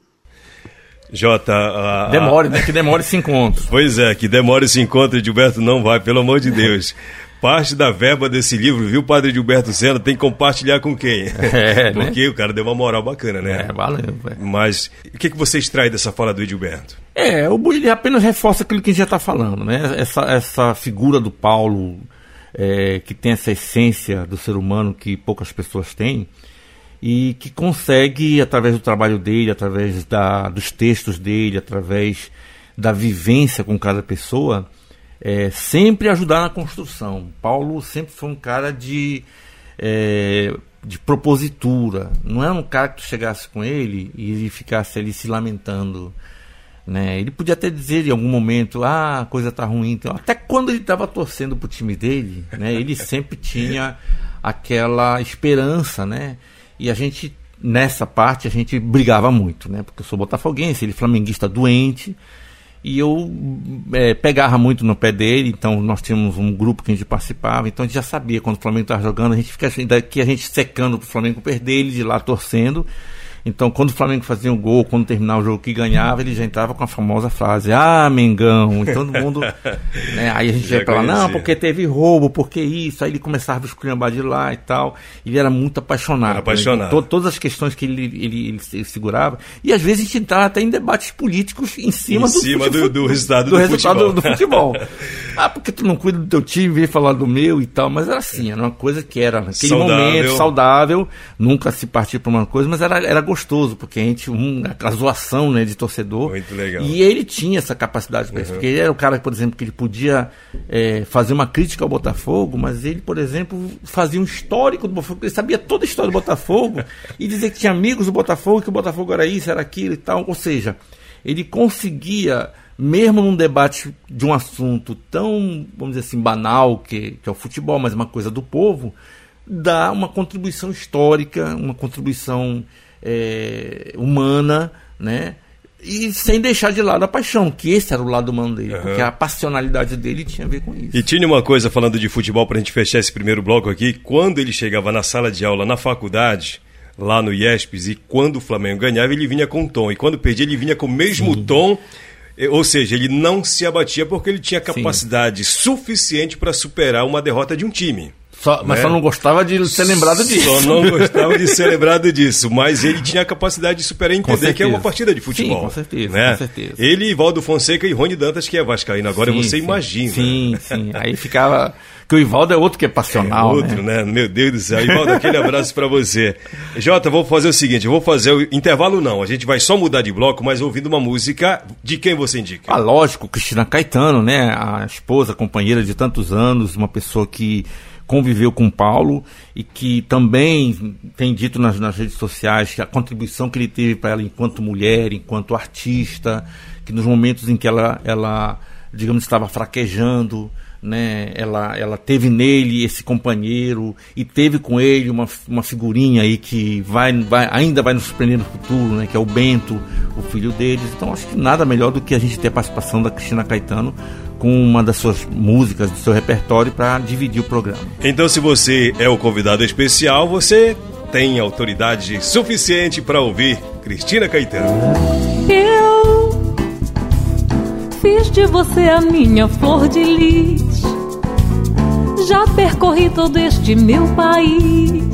Jota. A, a... Demore, né? Que demore esse encontro. Pois é, que demore esse encontro, Gilberto não vai, pelo amor de Deus parte da verba desse livro, viu, Padre Gilberto Sena, tem que compartilhar com quem? É, né? Porque né? o cara deu uma moral bacana, né? É, valeu. É. Mas o que, que você extrai dessa fala do Edilberto? É, o ele apenas reforça aquilo que a gente já está falando, né? Essa, essa figura do Paulo, é, que tem essa essência do ser humano que poucas pessoas têm, e que consegue, através do trabalho dele, através da, dos textos dele, através da vivência com cada pessoa, é, sempre ajudar na construção. Paulo sempre foi um cara de, é, de propositura. Não era um cara que tu chegasse com ele e ele ficasse ali se lamentando. Né? Ele podia até dizer em algum momento, ah, a coisa tá ruim. Então, até quando ele estava torcendo pro time dele, né? ele sempre tinha aquela esperança, né? E a gente, nessa parte, a gente brigava muito, né? Porque eu sou botafoguense, ele flamenguista doente, e eu é, pegava muito no pé dele, então nós tínhamos um grupo que a gente participava, então a gente já sabia quando o Flamengo estava jogando, a gente fica daqui a gente secando para o Flamengo perder ele, de lá torcendo. Então, quando o Flamengo fazia um gol, quando terminava o jogo que ganhava, ele já entrava com a famosa frase: Ah, Mengão! E todo mundo. né, aí a gente já ia falar: Não, porque teve roubo, porque isso. Aí ele começava a esculhambar de lá e tal. Ele era muito apaixonado. Era apaixonado. Né? Todas as questões que ele, ele, ele, ele, segurava. E às vezes a gente entrava até em debates políticos em cima, em do, cima do, do, resultado, do, do resultado futebol. do futebol. ah, porque tu não cuida do teu time, vem falar do meu e tal. Mas era assim, era uma coisa que era naquele saudável. momento saudável, nunca se partir para uma coisa, mas era, era gostoso, porque a gente, um, a zoação né, de torcedor. Muito legal. E ele tinha essa capacidade para isso, uhum. porque ele era o cara, por exemplo, que ele podia é, fazer uma crítica ao Botafogo, mas ele, por exemplo, fazia um histórico do Botafogo, ele sabia toda a história do Botafogo e dizia que tinha amigos do Botafogo, que o Botafogo era isso, era aquilo e tal. Ou seja, ele conseguia mesmo num debate de um assunto tão, vamos dizer assim, banal, que, que é o futebol, mas uma coisa do povo, dar uma contribuição histórica, uma contribuição é, humana, né? E sem deixar de lado a paixão, que esse era o lado humano dele, uhum. porque a passionalidade dele tinha a ver com isso. E tinha uma coisa falando de futebol para a gente fechar esse primeiro bloco aqui, quando ele chegava na sala de aula na faculdade, lá no IESPES, e quando o Flamengo ganhava, ele vinha com tom, e quando perdia, ele vinha com o mesmo Sim. tom. Ou seja, ele não se abatia porque ele tinha capacidade Sim. suficiente para superar uma derrota de um time. Só, mas né? só não gostava de ser lembrado disso. Só não gostava de ser lembrado disso. Mas ele tinha a capacidade de superar e entender que é uma partida de futebol. Sim, com certeza, né? com certeza. Ele, Valdo Fonseca e Rony Dantas, que é Vascaíno. Agora sim, você sim, imagina. Sim, sim. Aí ficava. Que o Ivaldo é outro que é passional. É outro, né? né? Meu Deus do céu. Ivaldo, aquele abraço para você. Jota, vou fazer o seguinte: vou fazer o intervalo, não. A gente vai só mudar de bloco, mas ouvindo uma música de quem você indica? Ah, lógico, Cristina Caetano, né? A esposa, companheira de tantos anos, uma pessoa que conviveu com Paulo e que também tem dito nas, nas redes sociais que a contribuição que ele teve para ela enquanto mulher, enquanto artista, que nos momentos em que ela, ela digamos, estava fraquejando, né? Ela, ela teve nele esse companheiro e teve com ele uma, uma figurinha aí que vai, vai, ainda vai nos surpreender no futuro, né? Que é o Bento, o filho deles. Então acho que nada melhor do que a gente ter a participação da Cristina Caetano com uma das suas músicas do seu repertório para dividir o programa. Então, se você é o convidado especial, você tem autoridade suficiente para ouvir Cristina Caetano. Eu fiz de você a minha flor de lis. Já percorri todo este meu país.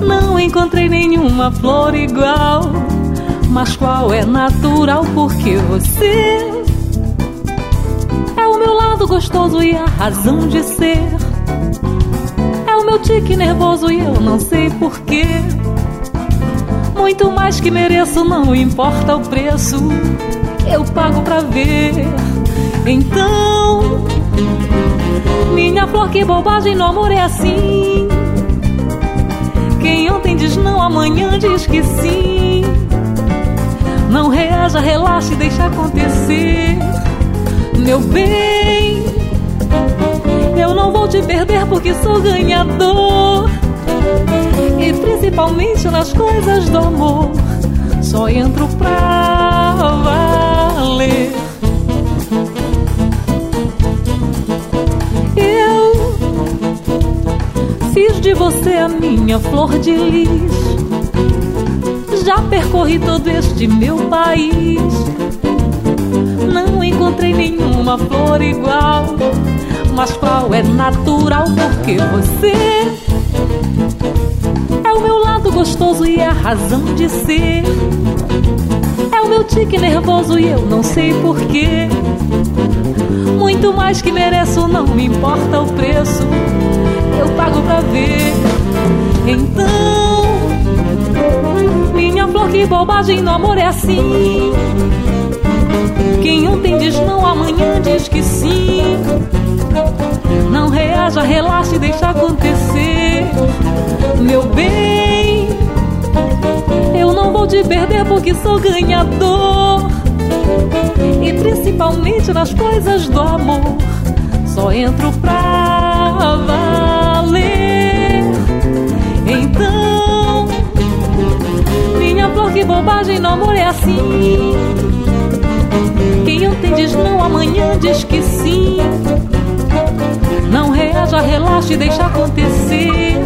Não encontrei nenhuma flor igual. Mas qual é natural porque você meu lado gostoso e a razão de ser. É o meu tique nervoso e eu não sei porquê. Muito mais que mereço, não importa o preço. Eu pago pra ver. Então, minha flor, que bobagem no amor é assim. Quem ontem diz não, amanhã diz que sim. Não reaja, relaxe, deixa acontecer meu bem. Eu não vou te perder porque sou ganhador. E principalmente nas coisas do amor, só entro pra valer. Eu fiz de você a minha flor de lis. Já percorri todo este meu país nenhuma flor igual. Mas qual é natural porque você é o meu lado gostoso e a razão de ser. É o meu tique nervoso e eu não sei porquê. Muito mais que mereço, não me importa o preço. Eu pago pra ver. Então, minha flor, que bobagem no amor é assim. Quem ontem diz não, amanhã diz que sim. Não reaja, relaxe, deixa acontecer. Meu bem, eu não vou te perder porque sou ganhador. E principalmente nas coisas do amor, só entro pra valer. Então, minha flor, que bobagem, no amor é assim. Diz que sim. Não reaja, relaxe, deixa acontecer,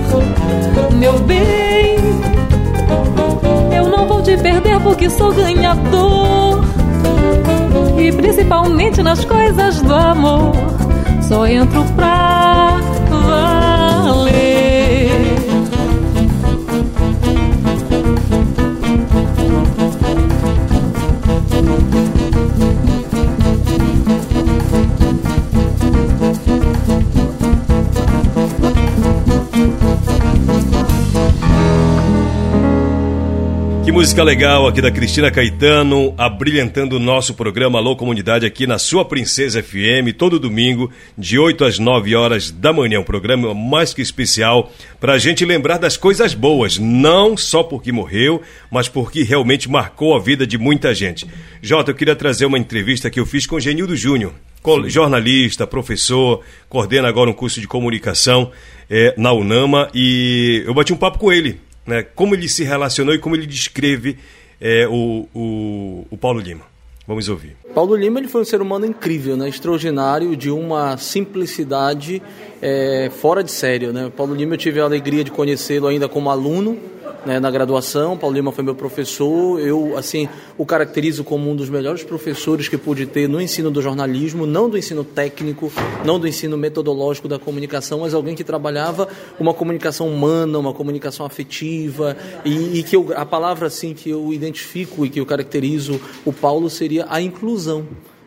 meu bem. não vou te perder porque sou ganhador. E principalmente nas coisas do amor, só entro pra música legal aqui da Cristina Caetano, abrilhantando o nosso programa Alô Comunidade aqui na sua Princesa FM, todo domingo, de 8 às 9 horas da manhã. Um programa mais que especial para a gente lembrar das coisas boas, não só porque morreu, mas porque realmente marcou a vida de muita gente. Jota, eu queria trazer uma entrevista que eu fiz com Genildo Júnior, jornalista, professor, coordena agora um curso de comunicação é, na UNAMA e eu bati um papo com ele né, como ele se relacionou e como ele descreve é, o, o, o Paulo Lima. Vamos ouvir. Paulo Lima ele foi um ser humano incrível, né? extraordinário, de uma simplicidade é, fora de sério. Né? Paulo Lima eu tive a alegria de conhecê-lo ainda como aluno né, na graduação. Paulo Lima foi meu professor. Eu, assim, o caracterizo como um dos melhores professores que pude ter no ensino do jornalismo, não do ensino técnico, não do ensino metodológico da comunicação, mas alguém que trabalhava uma comunicação humana, uma comunicação afetiva e, e que eu, a palavra assim que eu identifico e que eu caracterizo o Paulo seria a inclusão.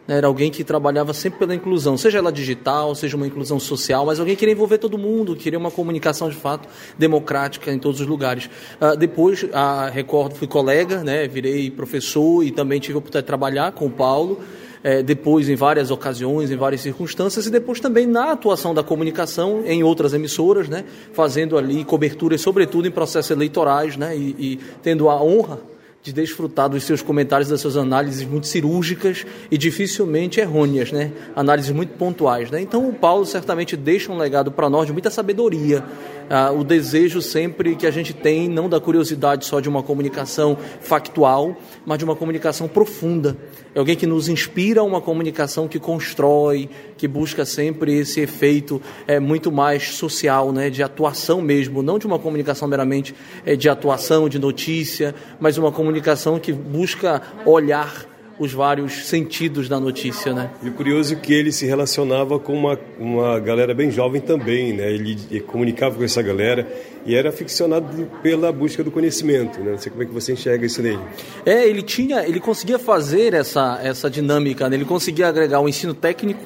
Né, era alguém que trabalhava sempre pela inclusão, seja ela digital, seja uma inclusão social, mas alguém que queria envolver todo mundo, queria uma comunicação de fato democrática em todos os lugares. Uh, depois, uh, recordo, fui colega, né, virei professor e também tive a oportunidade de trabalhar com o Paulo. É, depois em várias ocasiões, em várias circunstâncias, e depois também na atuação da comunicação em outras emissoras, né, fazendo ali coberturas, sobretudo em processos eleitorais, né, e, e tendo a honra de desfrutar dos seus comentários, das suas análises muito cirúrgicas e dificilmente errôneas, né? Análises muito pontuais, né? Então o Paulo certamente deixa um legado para nós de muita sabedoria, ah, o desejo sempre que a gente tem, não da curiosidade só de uma comunicação factual, mas de uma comunicação profunda. Alguém que nos inspira uma comunicação que constrói, que busca sempre esse efeito é, muito mais social, né, de atuação mesmo, não de uma comunicação meramente é, de atuação, de notícia, mas uma comunicação que busca olhar os vários sentidos da notícia, né? E o curioso é que ele se relacionava com uma, uma galera bem jovem também, né? Ele comunicava com essa galera e era aficionado pela busca do conhecimento, né? Não sei como é que você enxerga isso nele. É, ele tinha, ele conseguia fazer essa, essa dinâmica, né? ele conseguia agregar o um ensino técnico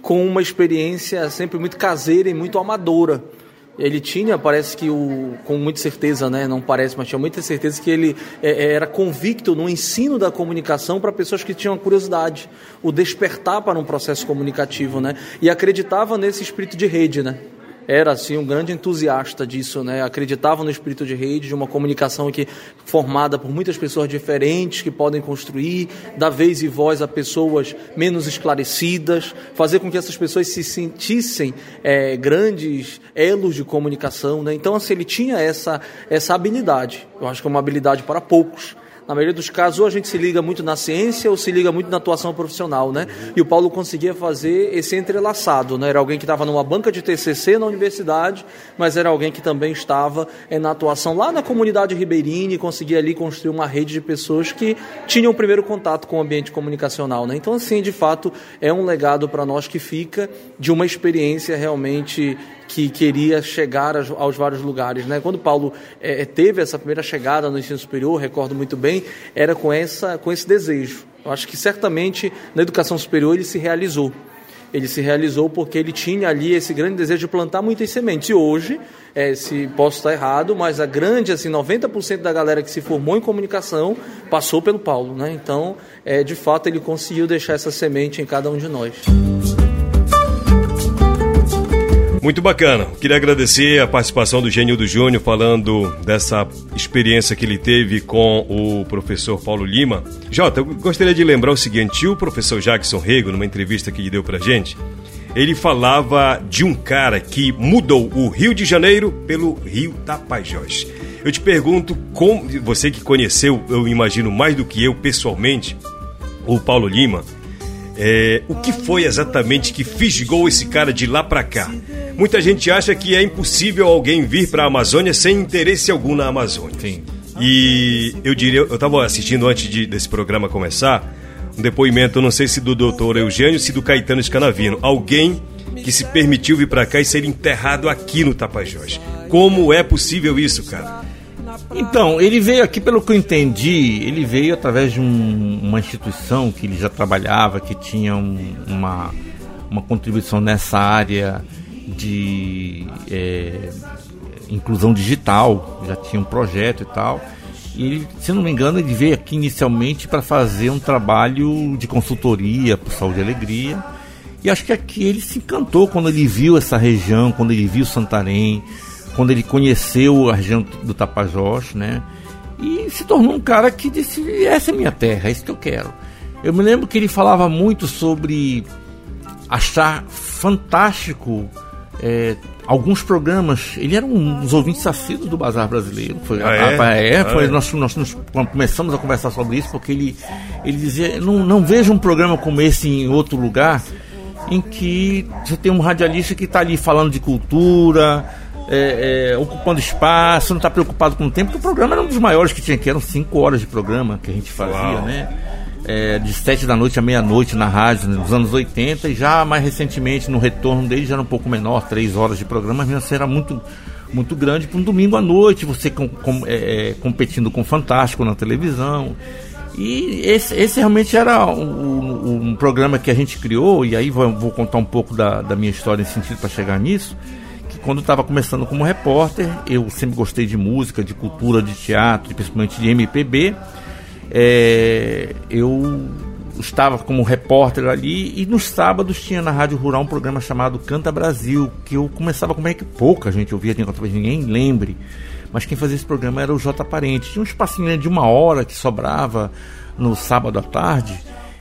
com uma experiência sempre muito caseira e muito amadora. Ele tinha, parece que o, com muita certeza, né? Não parece, mas tinha muita certeza que ele é, é era convicto no ensino da comunicação para pessoas que tinham curiosidade, o despertar para um processo comunicativo, né? E acreditava nesse espírito de rede, né? Era assim um grande entusiasta disso, né? Acreditava no espírito de rede, de uma comunicação que formada por muitas pessoas diferentes que podem construir, dar vez e voz a pessoas menos esclarecidas, fazer com que essas pessoas se sentissem é, grandes elos de comunicação, né? Então, assim, ele tinha essa essa habilidade. Eu acho que é uma habilidade para poucos na maioria dos casos, ou a gente se liga muito na ciência ou se liga muito na atuação profissional, né? E o Paulo conseguia fazer esse entrelaçado, né? Era alguém que estava numa banca de TCC na universidade, mas era alguém que também estava é, na atuação lá na comunidade ribeirinha e conseguia ali construir uma rede de pessoas que tinham o primeiro contato com o ambiente comunicacional, né? Então, assim, de fato, é um legado para nós que fica de uma experiência realmente que queria chegar aos, vários lugares. Né? Quando Paulo é, teve essa primeira chegada no ensino superior, recordo muito bem, era com, essa, com esse desejo. Eu acho que certamente na educação superior ele se realizou. Ele se realizou porque ele tinha ali esse grande desejo de plantar muitas sementes. E hoje, é, se posso estar errado, mas a grande, assim, 90% da galera que se formou em comunicação passou pelo Paulo. Né? Então, é, de fato, ele conseguiu deixar essa semente em cada um de nós. Muito bacana. Queria agradecer a participação do Genildo Júnior falando dessa experiência que ele teve com o professor Paulo Lima. Jota, eu gostaria de lembrar o seguinte: o professor Jackson Rego, numa entrevista que ele deu pra gente, ele falava de um cara que mudou o Rio de Janeiro pelo Rio Tapajós. Eu te pergunto, como você que conheceu, eu imagino mais do que eu pessoalmente, o Paulo Lima, é, o que foi exatamente que fisgou esse cara de lá para cá? Muita gente acha que é impossível alguém vir para a Amazônia sem interesse algum na Amazônia. Sim. E eu diria, eu estava assistindo antes de, desse programa começar, um depoimento, não sei se do doutor Eugênio, se do Caetano de Canavino. Alguém que se permitiu vir para cá e ser enterrado aqui no Tapajós. Como é possível isso, cara? Então, ele veio aqui, pelo que eu entendi, ele veio através de um, uma instituição que ele já trabalhava, que tinha um, uma, uma contribuição nessa área de é, inclusão digital, já tinha um projeto e tal. E ele, se não me engano, ele veio aqui inicialmente para fazer um trabalho de consultoria para Saúde e Alegria. E acho que aqui ele se encantou quando ele viu essa região, quando ele viu Santarém, quando ele conheceu a região do Tapajós, né? E se tornou um cara que disse: essa é minha terra, é isso que eu quero. Eu me lembro que ele falava muito sobre achar fantástico é, alguns programas. Ele era um dos ouvintes assíduos do Bazar Brasileiro. Foi, ah, é? A, é, foi, ah. Nós, nós, nós, começamos a conversar sobre isso porque ele, ele dizia: não, não vejo um programa como esse em outro lugar em que você tem um radialista que está ali falando de cultura é, é, ocupando espaço, não está preocupado com o tempo, porque o programa era um dos maiores que tinha aqui, eram cinco horas de programa que a gente fazia, Uau. né? É, de sete da noite à meia-noite na rádio, nos anos 80, e já mais recentemente, no retorno dele, já era um pouco menor, três horas de programa, mas assim era muito, muito grande para um domingo à noite, você com, com, é, é, competindo com o Fantástico na televisão. E esse, esse realmente era um, um, programa que a gente criou, e aí vou, vou contar um pouco da, da minha história nesse sentido para chegar nisso quando estava começando como repórter, eu sempre gostei de música, de cultura, de teatro, principalmente de MPB. É, eu estava como repórter ali e nos sábados tinha na Rádio Rural um programa chamado Canta Brasil, que eu começava como é que pouca gente ouvia, ninguém lembre. Mas quem fazia esse programa era o J Parente. Tinha um espacinho de uma hora que sobrava no sábado à tarde.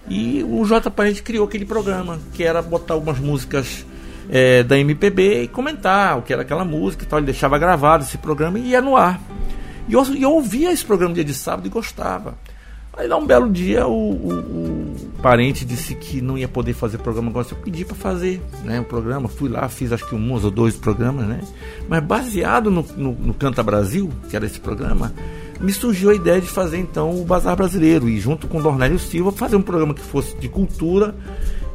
E o J Parente criou aquele programa, que era botar algumas músicas é, da MPB e comentar o que era aquela música e tal. Ele deixava gravado esse programa e ia no ar. E eu, eu ouvia esse programa dia de sábado e gostava. Aí lá um belo dia o, o, o, parente disse que não ia poder fazer programa agora, eu pedi para fazer né, o programa, fui lá, fiz acho que um ou dois programas, né? Mas baseado no, no, no, Canta Brasil, que era esse programa, me surgiu a ideia de fazer então o Bazar Brasileiro. E junto com o Dornélio Silva fazer um programa que fosse de cultura,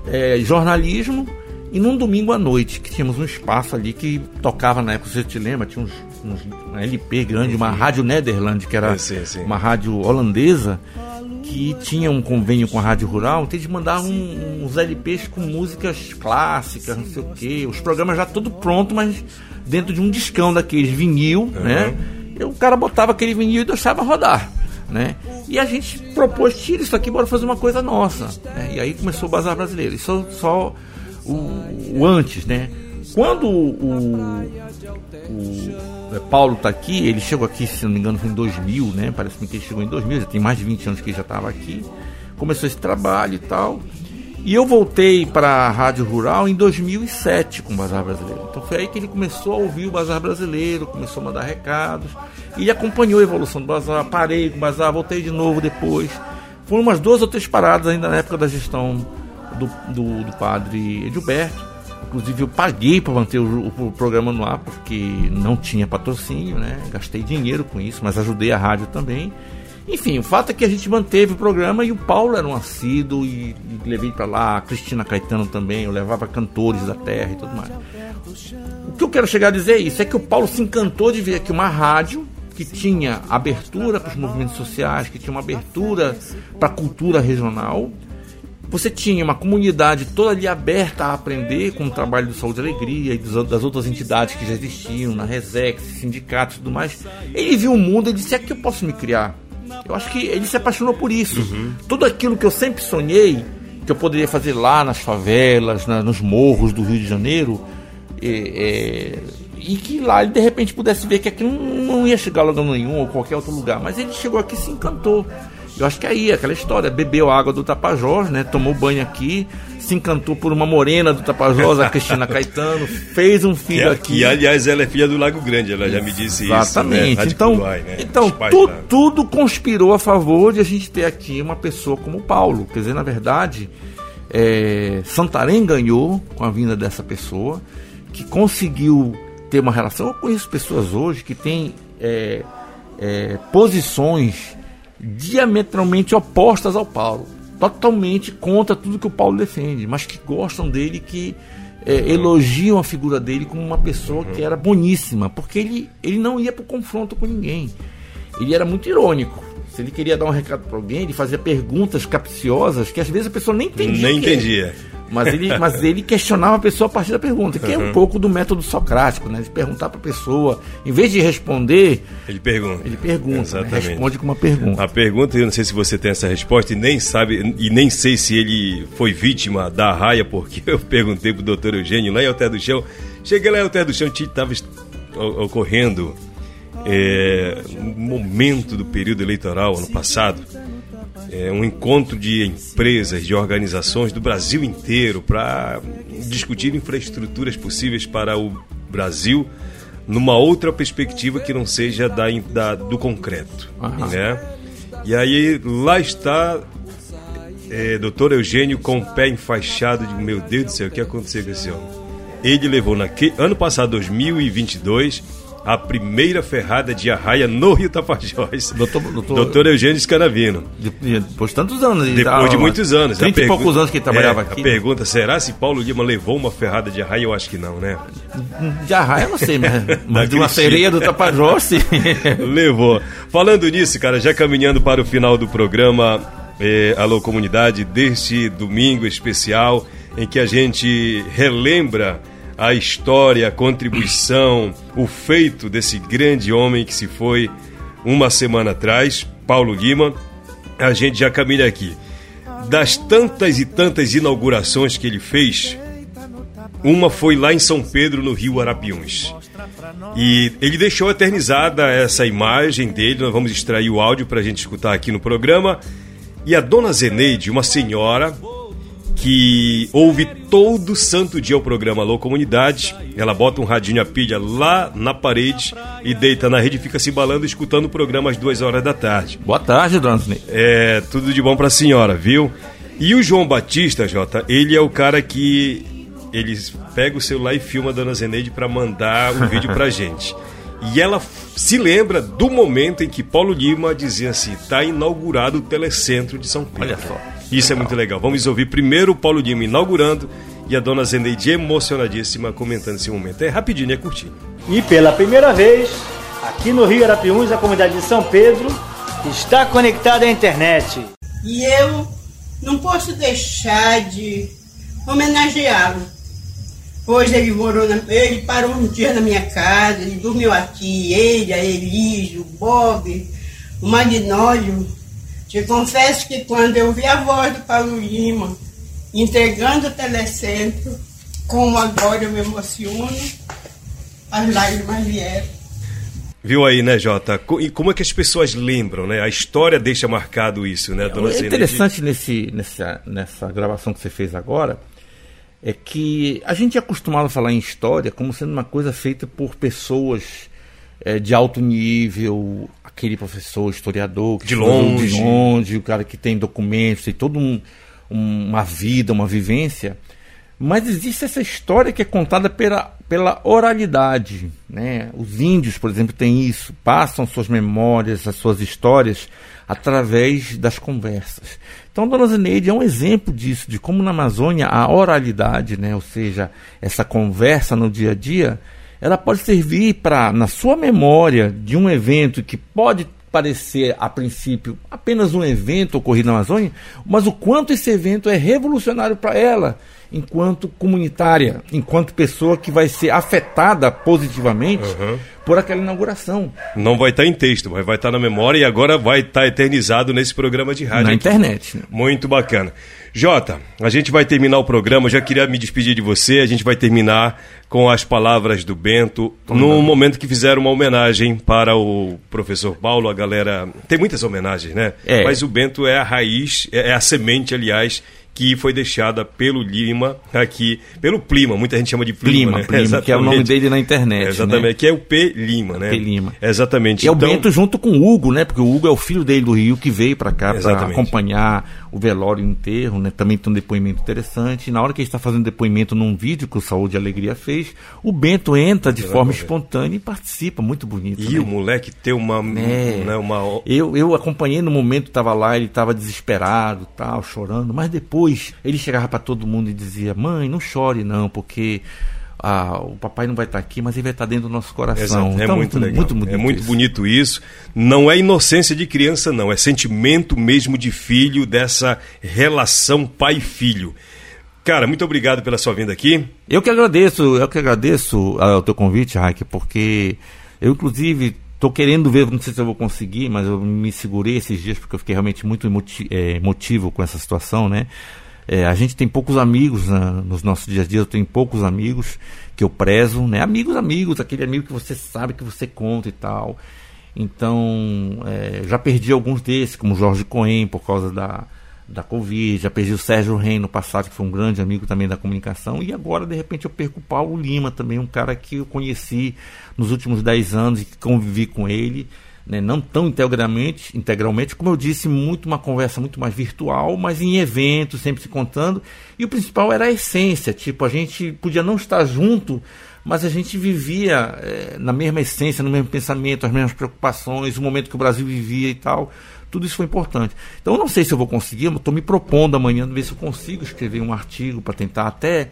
é, jornalismo e num domingo à noite, que tínhamos um espaço ali que tocava na época, você te lembra, tinha uns, uns um LP grande, uma rádio Nederland, que era sim, sim. uma rádio holandesa, que tinha um convênio com a Rádio Rural, então eles mandavam uns LPs com músicas clássicas, não sei o quê, os programas já tudo pronto, mas dentro de um discão daqueles vinil, uhum. né? E o cara botava aquele vinil e deixava rodar. Né? E a gente propôs, tira isso aqui, bora fazer uma coisa nossa. Né? E aí começou o Bazar Brasileiro. Isso só o, o antes, né? Quando o, o, Paulo está aqui, ele chegou aqui, se não me engano, foi em 2000, né? Parece que ele chegou em 2000, já tem mais de 20 anos que ele já estava aqui. Começou esse trabalho e tal. E eu voltei para a Rádio Rural em 2007 com o Bazar Brasileiro. Então foi aí que ele começou a ouvir o Bazar Brasileiro, começou a mandar recados. E acompanhou a evolução do Bazar. Parei com o Bazar, voltei de novo depois. Foram umas duas ou três paradas ainda na época da gestão do, do, do padre Edilberto. Inclusive eu paguei para manter o, o, programa no ar porque não tinha patrocínio, né? Gastei dinheiro com isso, mas ajudei a rádio também. Enfim, o fato é que a gente manteve o programa e o Paulo era um assíduo e, e levei para lá, a Cristina Caetano também, eu levava cantores da terra e tudo mais. O que eu quero chegar a dizer é isso, é que o Paulo se encantou de ver aqui uma rádio que tinha abertura para os movimentos sociais, que tinha uma abertura para a cultura regional, você tinha uma comunidade toda ali aberta a aprender com o trabalho do Saúde e Alegria e das outras entidades que já existiam, na Resex, sindicatos e tudo mais. Ele viu o mundo e disse: é que eu posso me criar. Eu acho que ele se apaixonou por isso. Uhum. Tudo aquilo que eu sempre sonhei, que eu poderia fazer lá nas favelas, na, nos morros do Rio de Janeiro, é, é, e que lá ele de repente pudesse ver que aqui não, não ia chegar a lugar nenhum ou qualquer outro lugar. Mas ele chegou aqui e se encantou. Eu acho que aí, aquela história, bebeu água do Tapajós, né? Tomou banho aqui, se encantou por uma morena do Tapajós, a Cristina Caetano, fez um filho que, aqui. E aliás, ela é filha do Lago Grande, ela já me disse Exatamente. isso. Exatamente. Né? Então, né? então tu, tudo conspirou a favor de a gente ter aqui uma pessoa como o Paulo. Quer dizer, na verdade, é, Santarém ganhou com a vinda dessa pessoa, que conseguiu ter uma relação. Eu conheço pessoas hoje que têm. É, é, posições diametralmente opostas ao Paulo, totalmente contra tudo que o Paulo defende, mas que gostam dele, que é, elogiam a figura dele como uma pessoa que era boníssima, porque ele, ele não ia para o confronto com ninguém. Ele era muito irônico. Se ele queria dar um recado para alguém, ele fazia perguntas capciosas que às vezes a pessoa nem entendia. Nem entendia. Mas ele, mas ele questionava a pessoa a partir da pergunta, que uhum. é um pouco do método socrático, né? De perguntar para a pessoa, em vez de responder. Ele pergunta. Ele pergunta. Né? Exatamente. Né? Responde com uma pergunta. A pergunta, eu não sei se você tem essa resposta e nem sabe, e nem sei se ele foi vítima da raia, porque eu perguntei pro doutor Eugênio lá em Alter do Chão. Cheguei lá em Alter do Chão, estava ocorrendo é, um momento do período eleitoral ano passado é, um encontro de empresas, de organizações do Brasil inteiro para discutir infraestruturas possíveis para o Brasil numa outra perspectiva que não seja da, da do concreto, né? E aí lá está é, doutor Eugênio com o pé enfaixado de meu Deus do céu, o que aconteceu com esse homem? Ele levou naquele ano passado, 2022, a primeira ferrada de arraia no Rio Tapajós. Doutor, doutor, doutor Eugênio Scanavino. Depois de tantos anos. Depois de muitos anos. 30 e poucos anos que ele trabalhava é, aqui. A pergunta, será se Paulo Lima levou uma ferrada de arraia? Eu acho que não, né? De arraia eu não sei, mas, mas de uma sereia do Tapajós, sim. levou. Falando nisso, cara, já caminhando para o final do programa é, Alô Comunidade, deste domingo especial, em que a gente relembra a história, a contribuição, o feito desse grande homem que se foi uma semana atrás, Paulo Lima. A gente já caminha aqui. Das tantas e tantas inaugurações que ele fez, uma foi lá em São Pedro, no Rio Arapiuns. E ele deixou eternizada essa imagem dele. Nós vamos extrair o áudio para a gente escutar aqui no programa. E a dona Zeneide, uma senhora que ouve todo santo dia o programa Alô Comunidade. Ela bota um radinho a pilha lá na parede e deita na rede e fica se embalando escutando o programa às duas horas da tarde. Boa tarde, dona É, tudo de bom pra senhora, viu? E o João Batista, Jota, ele é o cara que ele pega o celular e filma a dona Zeneide para mandar o um vídeo pra gente. E ela se lembra do momento em que Paulo Lima dizia assim: está inaugurado o Telecentro de São Pedro. Olha só. Isso é muito legal. Vamos ouvir primeiro o Paulo Lima inaugurando e a dona Zeneide emocionadíssima comentando esse momento. É rapidinho, é curtinho. E pela primeira vez, aqui no Rio Arapiuns, a comunidade de São Pedro está conectada à internet. E eu não posso deixar de homenageá-lo. Pois ele morou, na, ele parou um dia na minha casa, ele dormiu aqui, ele, a Elise, o Bob, o Magnólio, te confesso que quando eu vi a voz do Paulo Lima entregando o telecentro, como agora eu me emociono, as lágrimas vieram. Viu aí, né, Jota? E como é que as pessoas lembram, né? A história deixa marcado isso, né, dona É interessante nesse, nessa, nessa gravação que você fez agora, é que a gente é acostumado a falar em história como sendo uma coisa feita por pessoas é, de alto nível, aquele professor historiador que de longe. de longe, o cara que tem documentos, tem toda um, uma vida, uma vivência. Mas existe essa história que é contada pela, pela oralidade. Né? Os índios, por exemplo, têm isso, passam suas memórias, as suas histórias através das conversas. Então, Dona Zeneide é um exemplo disso, de como na Amazônia a oralidade, né? ou seja, essa conversa no dia a dia, ela pode servir para, na sua memória de um evento que pode parecer, a princípio, apenas um evento ocorrido na Amazônia, mas o quanto esse evento é revolucionário para ela, enquanto comunitária, enquanto pessoa que vai ser afetada positivamente uhum. por aquela inauguração. Não vai estar tá em texto, mas vai estar tá na memória e agora vai estar tá eternizado nesse programa de rádio. Na aqui. internet. Né? Muito bacana. Jota, a gente vai terminar o programa, já queria me despedir de você, a gente vai terminar com as palavras do Bento, no momento que fizeram uma homenagem para o professor Paulo, a galera... Tem muitas homenagens, né? É. Mas o Bento é a raiz, é a semente, aliás, que foi deixada pelo Lima aqui, pelo Plima, muita gente chama de Plima, Plima, né? Plima que é o nome dele na internet. Exatamente, né? que é o P Lima, né? P Lima. Exatamente. E é então, o Bento junto com o Hugo, né? Porque o Hugo é o filho dele do Rio que veio para cá para acompanhar o velório e o enterro, né? Também tem um depoimento interessante. E na hora que ele está fazendo depoimento num vídeo que o Saúde e Alegria fez, o Bento entra de forma espontânea e participa, muito bonito. E né? o moleque tem uma, É. né, uma Eu, eu acompanhei no momento que estava lá, ele estava desesperado, tal, chorando, mas depois ele chegava para todo mundo e dizia: Mãe, não chore não, porque ah, o papai não vai estar aqui, mas ele vai estar dentro do nosso coração. Exato, é Então, muito legal. Muito bonito é muito isso. bonito isso. Não é inocência de criança, não. É sentimento mesmo de filho, dessa relação pai-filho. Cara, muito obrigado pela sua vinda aqui. Eu que agradeço, eu que agradeço ao teu convite, Raik, porque eu, inclusive, estou querendo ver, não sei se eu vou conseguir, mas eu me segurei esses dias porque eu fiquei realmente muito emoti eh, emotivo com essa situação, né? Eh, a gente tem poucos amigos na- nos nossos dias a dias, eu tenho poucos amigos que eu prezo, né? Amigos, amigos, aquele amigo que você sabe que você conta e tal. Então, eh, já perdi alguns desses, como Jorge Cohen, por causa da, da Covid, já perdi o Sérgio Reis no passado, que foi um grande amigo também da comunicação, e agora, de repente, eu perco o Paulo Lima também, um cara que eu conheci nos últimos 10 anos e que convivi com ele, né, não tão integralmente, integralmente, como eu disse, muito uma conversa muito mais virtual, mas em eventos, sempre se contando, e o principal era a essência, tipo, a gente podia não estar junto, mas a gente vivia eh, na mesma essência, no mesmo pensamento, as mesmas preocupações, o momento que o Brasil vivia e tal. Tudo isso foi importante. Então, eu não sei se eu vou conseguir, eu estou me propondo amanhã ver se eu consigo escrever um artigo para tentar até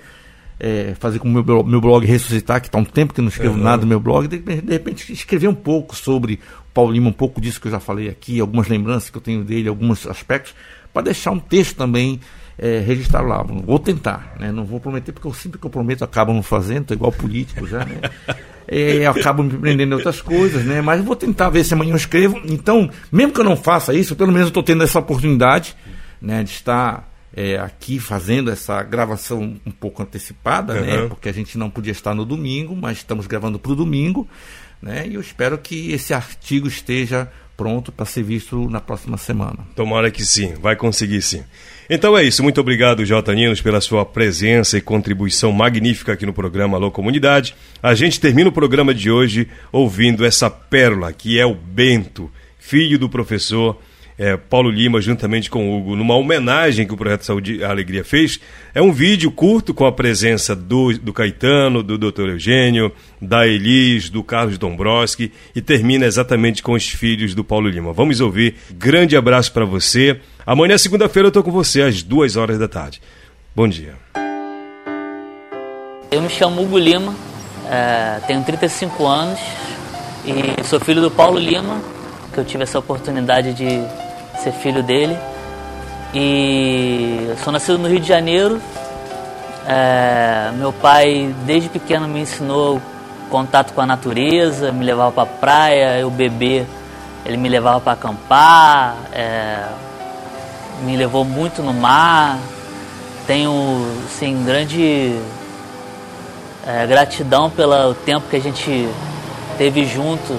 eh, fazer com o meu, meu blog ressuscitar, que está um tempo que eu não escrevo Uhum. nada no meu blog, de, de repente escrever um pouco sobre o Paulo Lima, um pouco disso que eu já falei aqui, algumas lembranças que eu tenho dele, alguns aspectos, para deixar um texto também é, registrar lá. Vou tentar, né? não vou prometer, porque eu sempre que eu prometo acabo não fazendo, tô igual político já, né? É, eu acabo me prendendo em outras coisas, né? Mas vou tentar ver se amanhã eu escrevo. Então, mesmo que eu não faça isso, pelo menos eu estou tendo essa oportunidade né, de estar é, aqui fazendo essa gravação um pouco antecipada, né? Uhum. Porque a gente não podia estar no domingo, mas estamos gravando para o domingo, né? E eu espero que esse artigo esteja pronto para ser visto na próxima semana. Tomara que sim, vai conseguir sim. Então é isso, muito obrigado, J. Ninos, pela sua presença e contribuição magnífica aqui no programa Alô Comunidade. A gente termina o programa de hoje ouvindo essa pérola, que é o Bento, filho do professor eh, Paulo Lima, juntamente com Hugo, numa homenagem que o Projeto Saúde Alegria fez. É um vídeo curto com a presença do, do Caetano, do Dr. Eugênio, da Elis, do Carlos Dombrowski e termina exatamente com os filhos do Paulo Lima. Vamos ouvir. Grande abraço para você. Amanhã, segunda-feira, eu tô com você às duas horas da tarde. Bom dia. Eu me chamo Hugo Lima, eh, tenho 35 anos e sou filho do Paulo Lima, que eu tive essa oportunidade de ser filho dele. E sou nascido no Rio de Janeiro. Eh, meu pai, desde pequeno, me ensinou contato com a natureza, me levava para praia, eu bebê, ele me levava para acampar, eh, me levou muito no mar. Tenho, assim, grande é, gratidão pelo tempo que a gente teve junto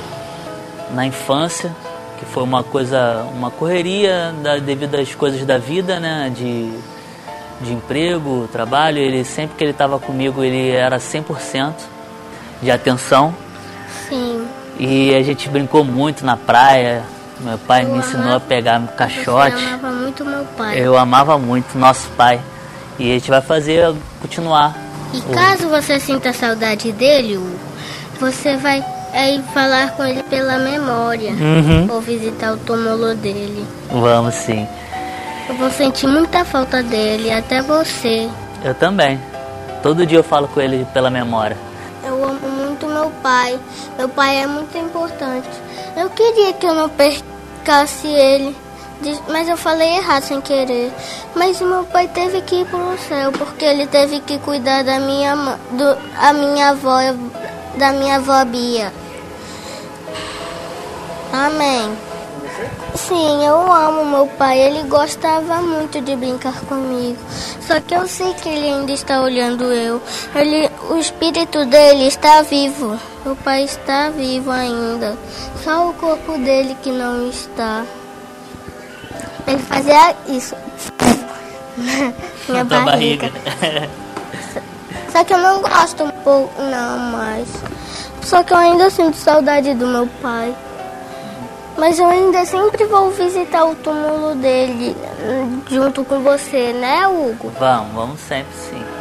na infância, que foi uma coisa, uma correria da, devido às coisas da vida, né? De, de emprego, trabalho. Ele sempre que ele estava comigo, ele era 100% de atenção. Sim. E a gente brincou muito na praia. Meu pai me ensinou a pegar caixote. Eu amava muito meu pai. Eu amava muito nosso pai. E a gente vai fazer, continuar. E o- caso você sinta saudade dele, você vai ir falar com ele pela memória. Uhum. Ou visitar o túmulo dele. Vamos sim. Eu vou sentir muita falta dele, até você. Eu também. Todo dia eu falo com ele pela memória. Eu amo muito meu pai. Meu pai é muito importante. Eu queria que eu não percasse ele. Mas eu falei errado sem querer. Mas o meu pai teve que ir pro céu porque ele teve que cuidar da minha do, a minha avó, da minha avó Bia. Amém. Sim, eu amo meu pai. Ele gostava muito de brincar comigo. Só que eu sei que ele ainda está olhando eu. Ele, o espírito dele está vivo. Meu pai está vivo ainda. Só o corpo dele que não está. Ele fazia isso. Minha barriga. barriga. Só que eu não gosto um pouco, não, mais. Só que eu ainda sinto saudade do meu pai. Mas eu ainda sempre vou visitar o túmulo dele hum, junto com você, né, Hugo? Vamos, vamos sempre sim.